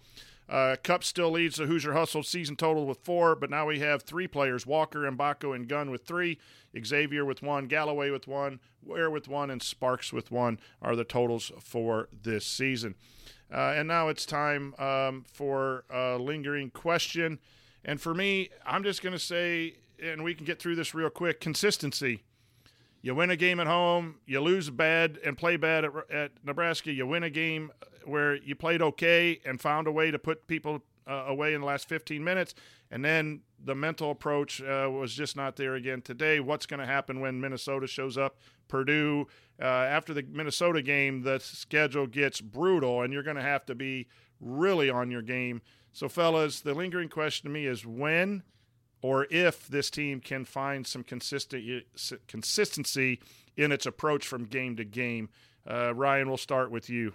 Uh, Cupps still leads the Hoosier Hustle season total with four, but now we have three players Walker, Mgbako, and Gunn with three, Xavier with one, Galloway with one, Ware with one, and Sparks with one are the totals for this season. Uh, and now it's time um, for a lingering question. And for me, I'm just going to say, and we can get through this real quick consistency. You win a game at home, you lose bad and play bad at, at Nebraska. You win a game where you played okay and found a way to put people uh, away in the last 15 minutes. And then the mental approach uh, was just not there again today. What's going to happen when Minnesota shows up? Purdue, uh, after the Minnesota game, the schedule gets brutal, and you're going to have to be really on your game. So, fellas, the lingering question to me is when or if this team can find some consistent consistency in its approach from game to game. Uh, Ryan, we'll start with you.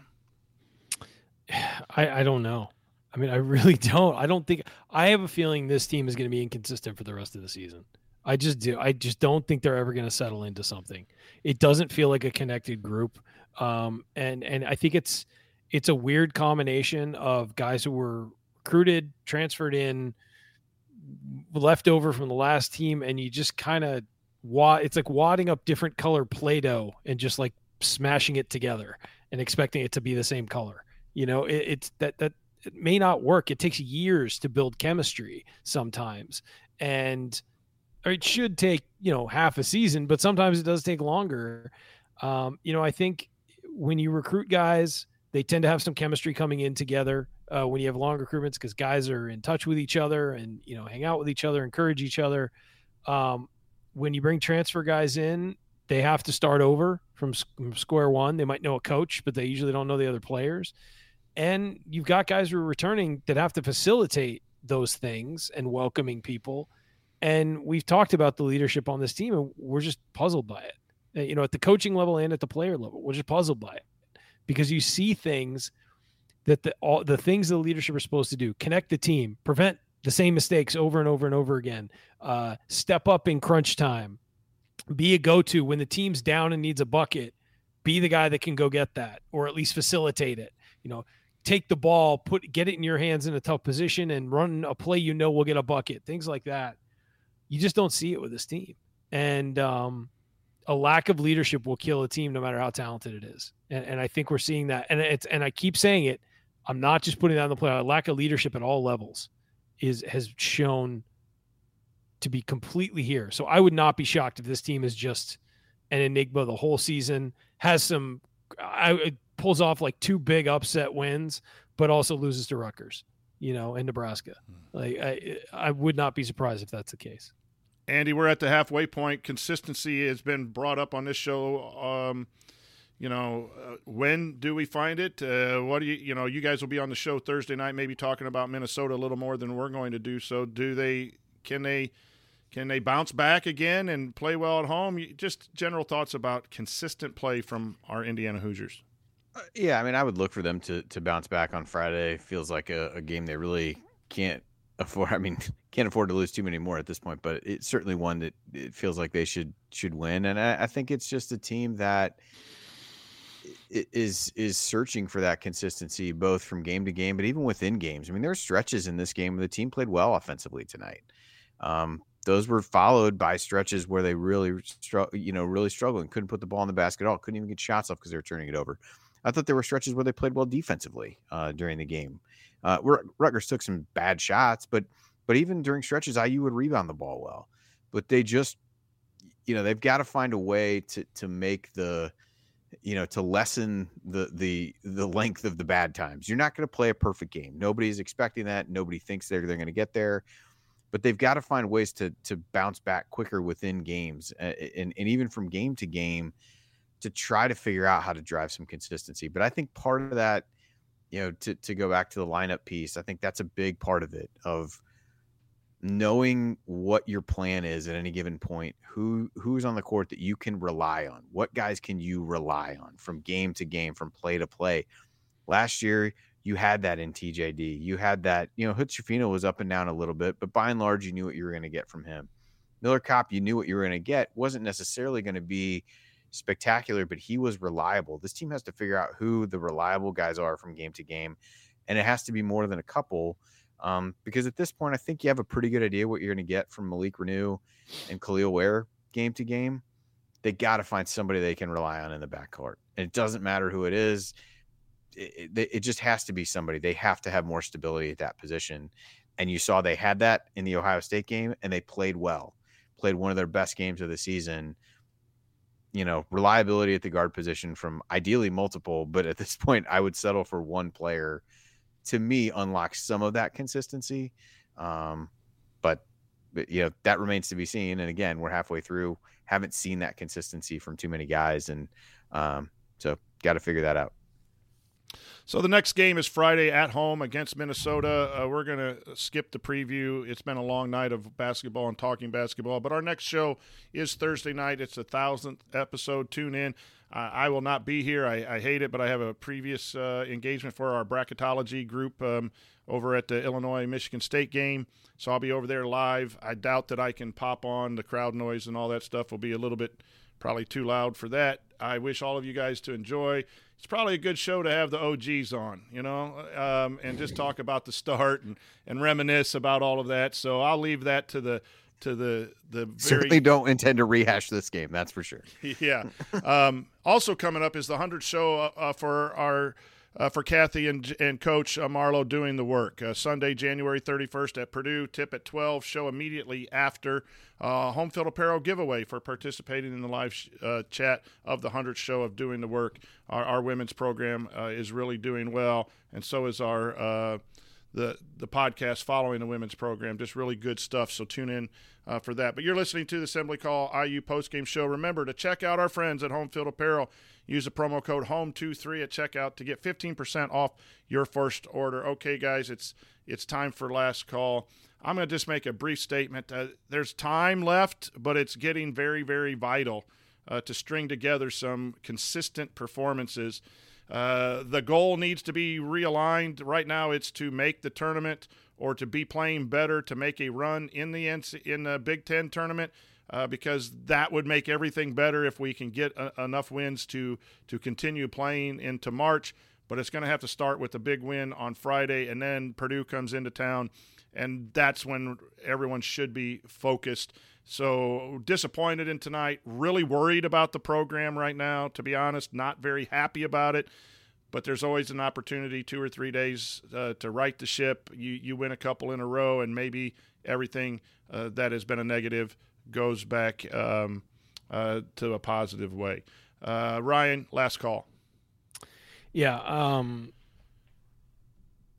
I, I don't know. I mean, I really don't. I don't think I have a feeling this team is going to be inconsistent for the rest of the season. I just do. I just don't think they're ever going to settle into something. It doesn't feel like a connected group, um, and and I think it's it's a weird combination of guys who were recruited, transferred in, left over from the last team, and you just kind of wad. It's like wadding up different color Play-Doh and just like smashing it together and expecting it to be the same color. You know, it, it's that that it may not work. It takes years to build chemistry sometimes, and it should take you know half a season, but sometimes it does take longer. Um, you know, I think when you recruit guys, they tend to have some chemistry coming in together. Uh, when you have long recruitments, because guys are in touch with each other and you know hang out with each other, encourage each other. Um, when you bring transfer guys in, they have to start over from, from square one. They might know a coach, but they usually don't know the other players. And you've got guys who are returning that have to facilitate those things and welcoming people and we've talked about the leadership on this team, and we're just puzzled by it. Uh, you know, at the coaching level and at the player level, we're just puzzled by it because you see things that the all the things the leadership are supposed to do: connect the team, prevent the same mistakes over and over and over again, uh, step up in crunch time, be a go-to when the team's down and needs a bucket. Be the guy that can go get that, or at least facilitate it. You know, take the ball, put get it in your hands in a tough position, and run a play you know will get a bucket. Things like that you just don't see it with this team. And um, a lack of leadership will kill a team no matter how talented it is. And, and I think we're seeing that. And it's and I keep saying it. I'm not just putting that on the player. A lack of leadership at all levels is has shown to be completely here. So I would not be shocked if this team is just an enigma the whole season. Has some, I pulls off like two big upset wins, but also loses to Rutgers you know, in Nebraska. Hmm. Like I, I would not be surprised if that's the case. Andy, we're at the halfway point. Consistency has been brought up on this show. Um, you know, uh, when do we find it? Uh, what do you, you know, you guys will be on the show Thursday night, maybe talking about Minnesota a little more than we're going to do. So, do they, can they, can they bounce back again and play well at home? Just general thoughts about consistent play from our Indiana Hoosiers. Uh, yeah, I mean, I would look for them to to bounce back on Friday. Feels like a, a game they really can't afford. I mean, can't afford to lose too many more at this point. But it's certainly one that it feels like they should should win. And I, I think it's just a team that is is searching for that consistency both from game to game, but even within games. I mean, there are stretches in this game where the team played well offensively tonight. Um, those were followed by stretches where they really, you know, really struggled and couldn't put the ball in the basket at all. Couldn't even get shots off because they were turning it over. I thought there were stretches where they played well defensively uh, during the game. Uh, Rutgers took some bad shots, but but even during stretches, IU would rebound the ball well. But they just, you know, they've got to find a way to to make the, you know, to lessen the the the length of the bad times. You're not going to play a perfect game. Nobody's expecting that. Nobody thinks they're they're going to get there. But they've got to find ways to to bounce back quicker within games, and and even from game to game to try to figure out how to drive some consistency. But I think part of that, you know, to, to go back to the lineup piece, I think that's a big part of it of knowing what your plan is at any given point, who who's on the court that you can rely on. What guys can you rely on from game to game, from play to play? Last year, you had that in TJD. You had that, you know, Hood was up and down a little bit, but by and large, you knew what you were going to get from him. Miller Kopp, you knew what you were going to get. Wasn't necessarily going to be spectacular, but he was reliable. This team has to figure out who the reliable guys are from game to game, and it has to be more than a couple. Um, because at this point, I think you have a pretty good idea what you're going to get from Malik Reneau and Kel'el Ware game to game. They got to find somebody they can rely on in the backcourt, and it doesn't matter who it is. It, it, it just has to be somebody. They have to have more stability at that position, and you saw they had that in the Ohio State game, and they played well, played one of their best games of the season you know, reliability at the guard position from ideally multiple, but at this point, I would settle for one player. To me, unlocks some of that consistency, um, but, but you know that remains to be seen. And again, we're halfway through, haven't seen that consistency from too many guys, and um, so got to figure that out. So the next game is Friday at home against Minnesota. Uh, we're going to skip the preview. It's been a long night of basketball and talking basketball, but our next show is Thursday night. It's the thousandth episode. Tune in. Uh, I will not be here. I, I, hate it, but I have a previous uh, engagement for our bracketology group um, over at the Illinois Michigan State game, so I'll be over there live. I doubt that I can pop on. The crowd noise and all that stuff will be a little bit probably too loud for that. I wish all of you guys to enjoy it's probably a good show to have the OGs on, you know, um, and just talk about the start and, and reminisce about all of that. So I'll leave that to the to the the very... certainly don't intend to rehash this game. That's for sure. yeah. Um, also coming up is the hundred show uh, uh, for our uh, for Kathy and and Coach uh, Marlowe doing the work. Uh, Sunday, January 31st at Purdue. Tip at 12. Show immediately after. Uh, home field apparel giveaway for participating in the live sh- uh, chat of the 100th show of doing the work. Our, our women's program uh, is really doing well, and so is our the the podcast following the women's program. Just really good stuff. So tune in uh, for that. But you're listening to the Assembly Call IU postgame show. Remember to check out our friends at Home Field Apparel. Use the promo code HOME23 at checkout to get 15% off your first order. Okay, guys, it's it's time for last call. I'm going to just make a brief statement. Uh, there's time left, but it's getting very, very vital uh, to string together some consistent performances. Uh, the goal needs to be realigned. Right now, it's to make the tournament or to be playing better to make a run in the in the Big Ten tournament. Uh, because that would make everything better if we can get a, enough wins to to continue playing into March. But it's going to have to start with a big win on Friday, and then Purdue comes into town, and that's when everyone should be focused. So disappointed in tonight. Really worried about the program right now. To be honest, not very happy about it but there's always an opportunity two or three days uh, to right the ship. You you win a couple in a row, and maybe everything uh, that has been a negative goes back um, uh, to a positive way. Uh, Ryan, last call. Yeah. Um,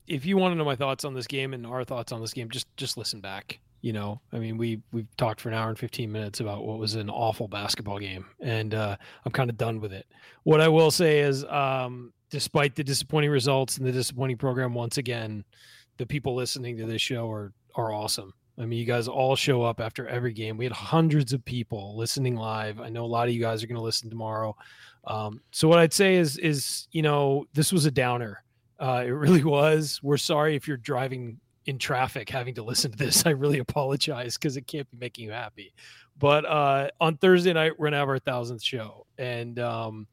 if you want to know my thoughts on this game and our thoughts on this game, just just listen back. You know, I mean, we we've talked for an hour and fifteen minutes about what was an awful basketball game, and uh, I'm kind of done with it. What I will say is, um, despite the disappointing results and the disappointing program once again the people listening to this show are are awesome. I mean you guys all show up after every game. We had hundreds of people listening live. I know a lot of you guys are going to listen tomorrow. Um, so what i'd say is is you know this was a downer. Uh, it really was. We're sorry if you're driving in traffic having to listen to this i really apologize because it can't be making you happy but uh, on thursday night we're to have our thousandth show and um,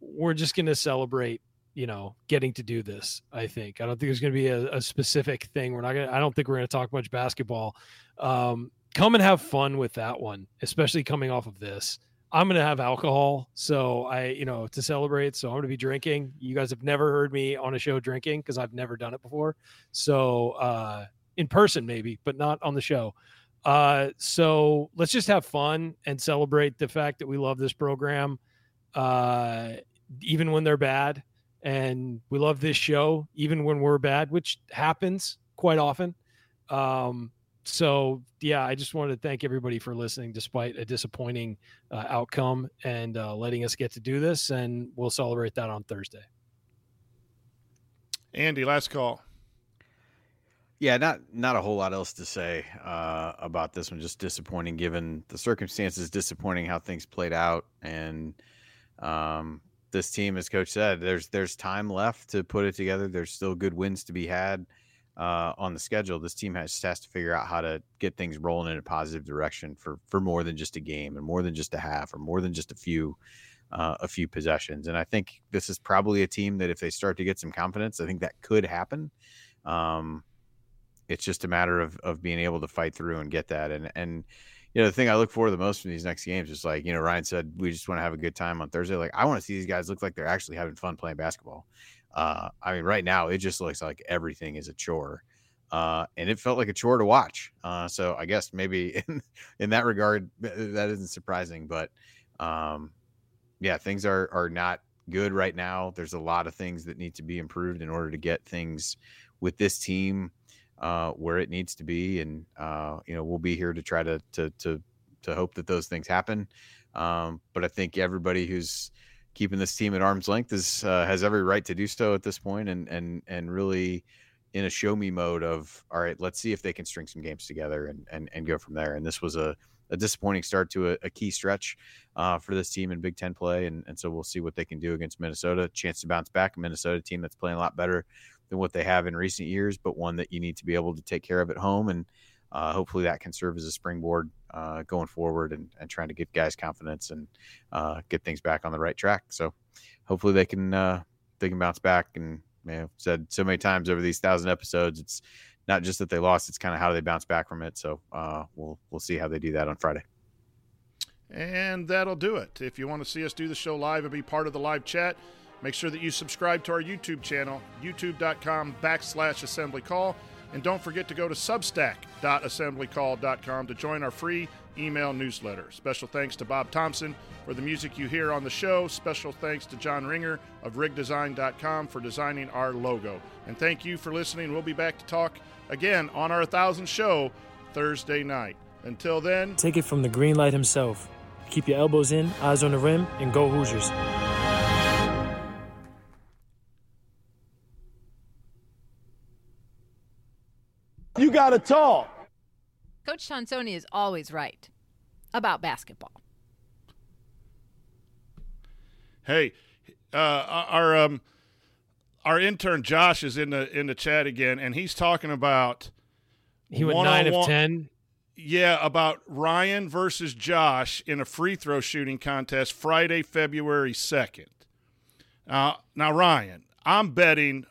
we're just to celebrate you know, getting to do this. I think I don't think there's to be a, a, specific thing. We're not to I don't think we're to talk much basketball. Um, come and have fun with that one, especially coming off of this. I'm to have alcohol, so I, you know, to celebrate. So I'm to be drinking. You guys have never heard me on a show drinking because I've never done it before. So uh, in person, maybe, but not on the show. Uh, so let's just have fun and celebrate the fact that we love this program, uh, even when they're bad and we love this show even when we're bad which happens quite often um, so yeah i just wanted to thank everybody for listening despite a disappointing uh, outcome and uh, letting us get to do this and we'll celebrate that on thursday. Andy last call. Yeah not not a whole lot else to say uh, about this one. Just disappointing given the circumstances disappointing how things played out and um, this team, as coach said, there's there's time left to put it together. There's still good wins to be had uh, on the schedule. This team has has to figure out how to get things rolling in a positive direction for for more than just a game and more than just a half or more than just a few uh, a few possessions. And I think this is probably a team that if they start to get some confidence, I think that could happen. Um, it's just a matter of of being able to fight through and get that. And and you know, the thing I look for the most from these next games is like, you know, Ryan said, we just want to have a good time on Thursday. Like, I want to see these guys look like they're actually having fun playing basketball. Uh, I mean, right now, it just looks like everything is a chore. Uh, and it felt like a chore to watch. Uh, so I guess maybe in, in that regard, that isn't surprising. But um, yeah, things are, are not good right now. There's a lot of things that need to be improved in order to get things with this team uh, where it needs to be, and uh, you know we'll be here to try to to to to hope that those things happen. Um, but I think everybody who's keeping this team at arm's length is uh, has every right to do so at this point, and and and really in a show me mode of all right, let's see if they can string some games together and and, and go from there. And this was a, a disappointing start to a, a key stretch uh, for this team in Big Ten play, and and so we'll see what they can do against Minnesota. Chance to bounce back, a Minnesota team that's playing a lot better than what they have in recent years, but one that you need to be able to take care of at home and. Uh, hopefully that can serve as a springboard uh, going forward and, and trying to give guys confidence and uh, get things back on the right track. So hopefully they can uh, they can bounce back. And you know, said so many times over these thousand episodes, it's not just that they lost; it's kind of how they bounce back from it. So uh, we'll we'll see how they do that on Friday. And that'll do it. If you want to see us do the show live and be part of the live chat, make sure that you subscribe to our YouTube channel, youtube.com backslash assembly call. And don't forget to go to substack.assemblycall.com to join our free email newsletter. Special thanks to Bob Thompson for the music you hear on the show. Special thanks to John Ringer of rigdesign.com for designing our logo. And thank you for listening. We'll be back to talk again on our 1000 show Thursday night. Until then, take it from the green light himself. Keep your elbows in, eyes on the rim, and go Hoosiers. You got to talk. Coach Tonsoni is always right about basketball. Hey, uh, our um, our intern Josh is in the in the chat again, and he's talking about he went nine of ten. Yeah, about Ryan versus Josh in a free throw shooting contest Friday, February second. Uh, now, Ryan, I'm betting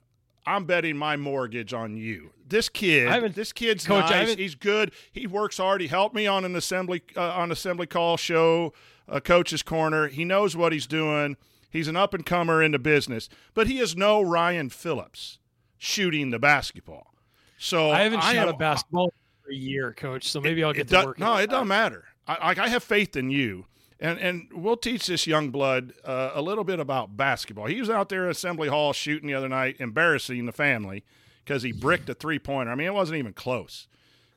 I'm betting my mortgage on you. This kid, this kid's Coach, nice. He's good. He works hard. He helped me on an assembly uh, on assembly call show, uh, coach's corner. He knows what he's doing. He's an up and comer in the business, but he is no Ryan Phillips shooting the basketball. So I haven't I shot am, a basketball for a year, Coach. So maybe I'll get it to does- work. No, it it doesn't matter. I, like I have faith in you, and and we'll teach this young blood uh, a little bit about basketball. He was out there at Assembly Hall shooting the other night, embarrassing the family because he bricked a three pointer. I mean, it wasn't even close.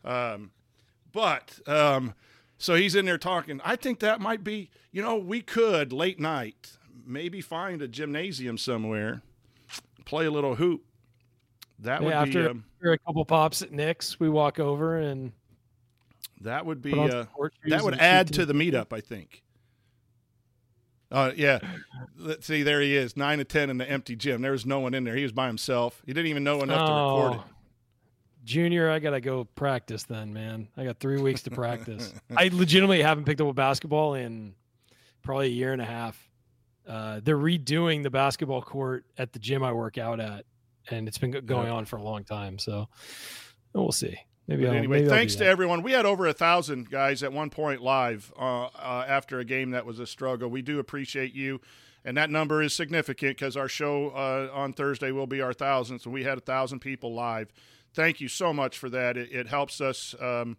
Um, but um, so he's in there talking. I think that might be. You know, we could late night maybe find a gymnasium somewhere, play a little hoop. That would Yeah, be. after, um, after a couple pops at Nick's, we walk over and That would be uh, some court shoes that would add to the meetup, I think. Uh, yeah. Let's see. There he is, nine to ten in the empty gym. There was no one in there. He was by himself. He didn't even know enough to record it. Oh, Junior, I gotta go practice then, man. I got three weeks to practice. I legitimately haven't picked up a basketball in probably a year and a half. Uh, they're redoing the basketball court at the gym I work out at, and it's been going on for a long time. So we'll see. Maybe But anyway, maybe thanks to everyone. We had over a thousand guys at one point live uh, uh, after a game that was a struggle. We do appreciate you, and that number is significant because our show uh, on Thursday will be our thousandth, and we had a thousand people live. Thank you so much for that. It, it helps us, um,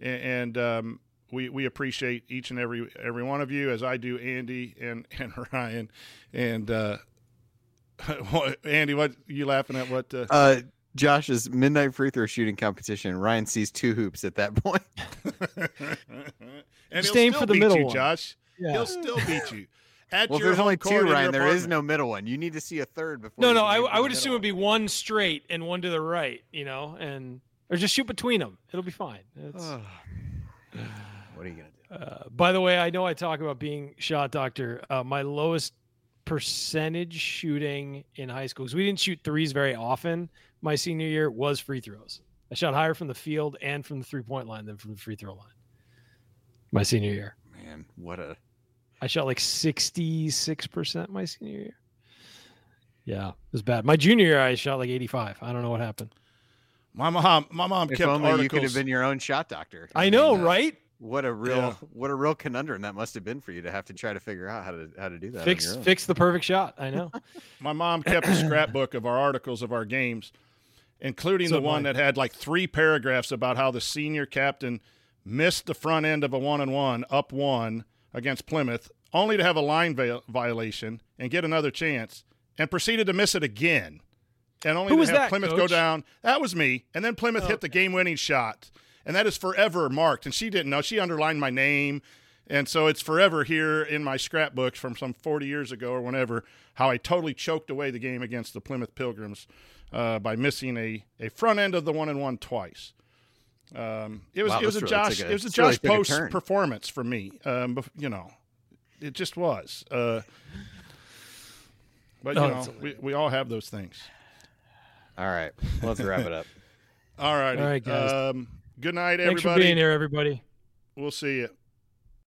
a- and um, we we appreciate each and every every one of you, as I do Andy and and Ryan, and uh, Andy. What you laughing at? What? Josh's midnight free throw shooting competition. Ryan sees two hoops at that point. and Just he'll aim still for the beat middle you, one. Josh. Yeah. He'll still beat you. At well, there's only two, in your Ryan. There is no middle one. You need to see a third before. No, no, I, I would assume middle. it'd be one straight and one to the right, you know, and or just shoot between them. It'll be fine. It's- What are you gonna do? Uh, by the way, I know I talk about being shot doctor. Uh, my lowest percentage shooting in high school because we didn't shoot threes very often. My senior year was free throws. I shot higher from the field and from the three point line than from the free throw line. My senior year, Man, what a I shot like sixty six percent my senior year. Yeah, it was bad. My junior year, I shot like eighty five. I don't know what happened. My mom, my mom If kept only articles. you could have been your own shot doctor. I know, mean, uh, right? What a real, Yeah. what a real conundrum that must have been for you to have to try to figure out how to how to do that. Fix fix the perfect shot. I know. My mom kept a scrapbook of our articles of our games, including So the one that had like three paragraphs about how the senior captain missed the front end of a one and one up one against Plymouth, only to have a line vi- violation and get another chance, and proceeded to miss it again, and only Who to was have that, Plymouth go down. That was me, and then Plymouth Oh. hit the game winning shot, and that is forever marked. And she didn't know. She underlined my name. And so it's forever here in my scrapbooks from some 40 years ago or whenever how I totally choked away the game against the Plymouth Pilgrims uh, by missing a, a front end of the one and one twice. Um, it was Wow, it was a really Josh a- it was a that's really Josh a Post performance for me. Um, bef- you know, it just was. Uh, but you Oh, know, we, we all have those things. All right, let's wrap it up. All righty. All right, guys. Um, good night, Thanks everybody. for being here, everybody. We'll see you.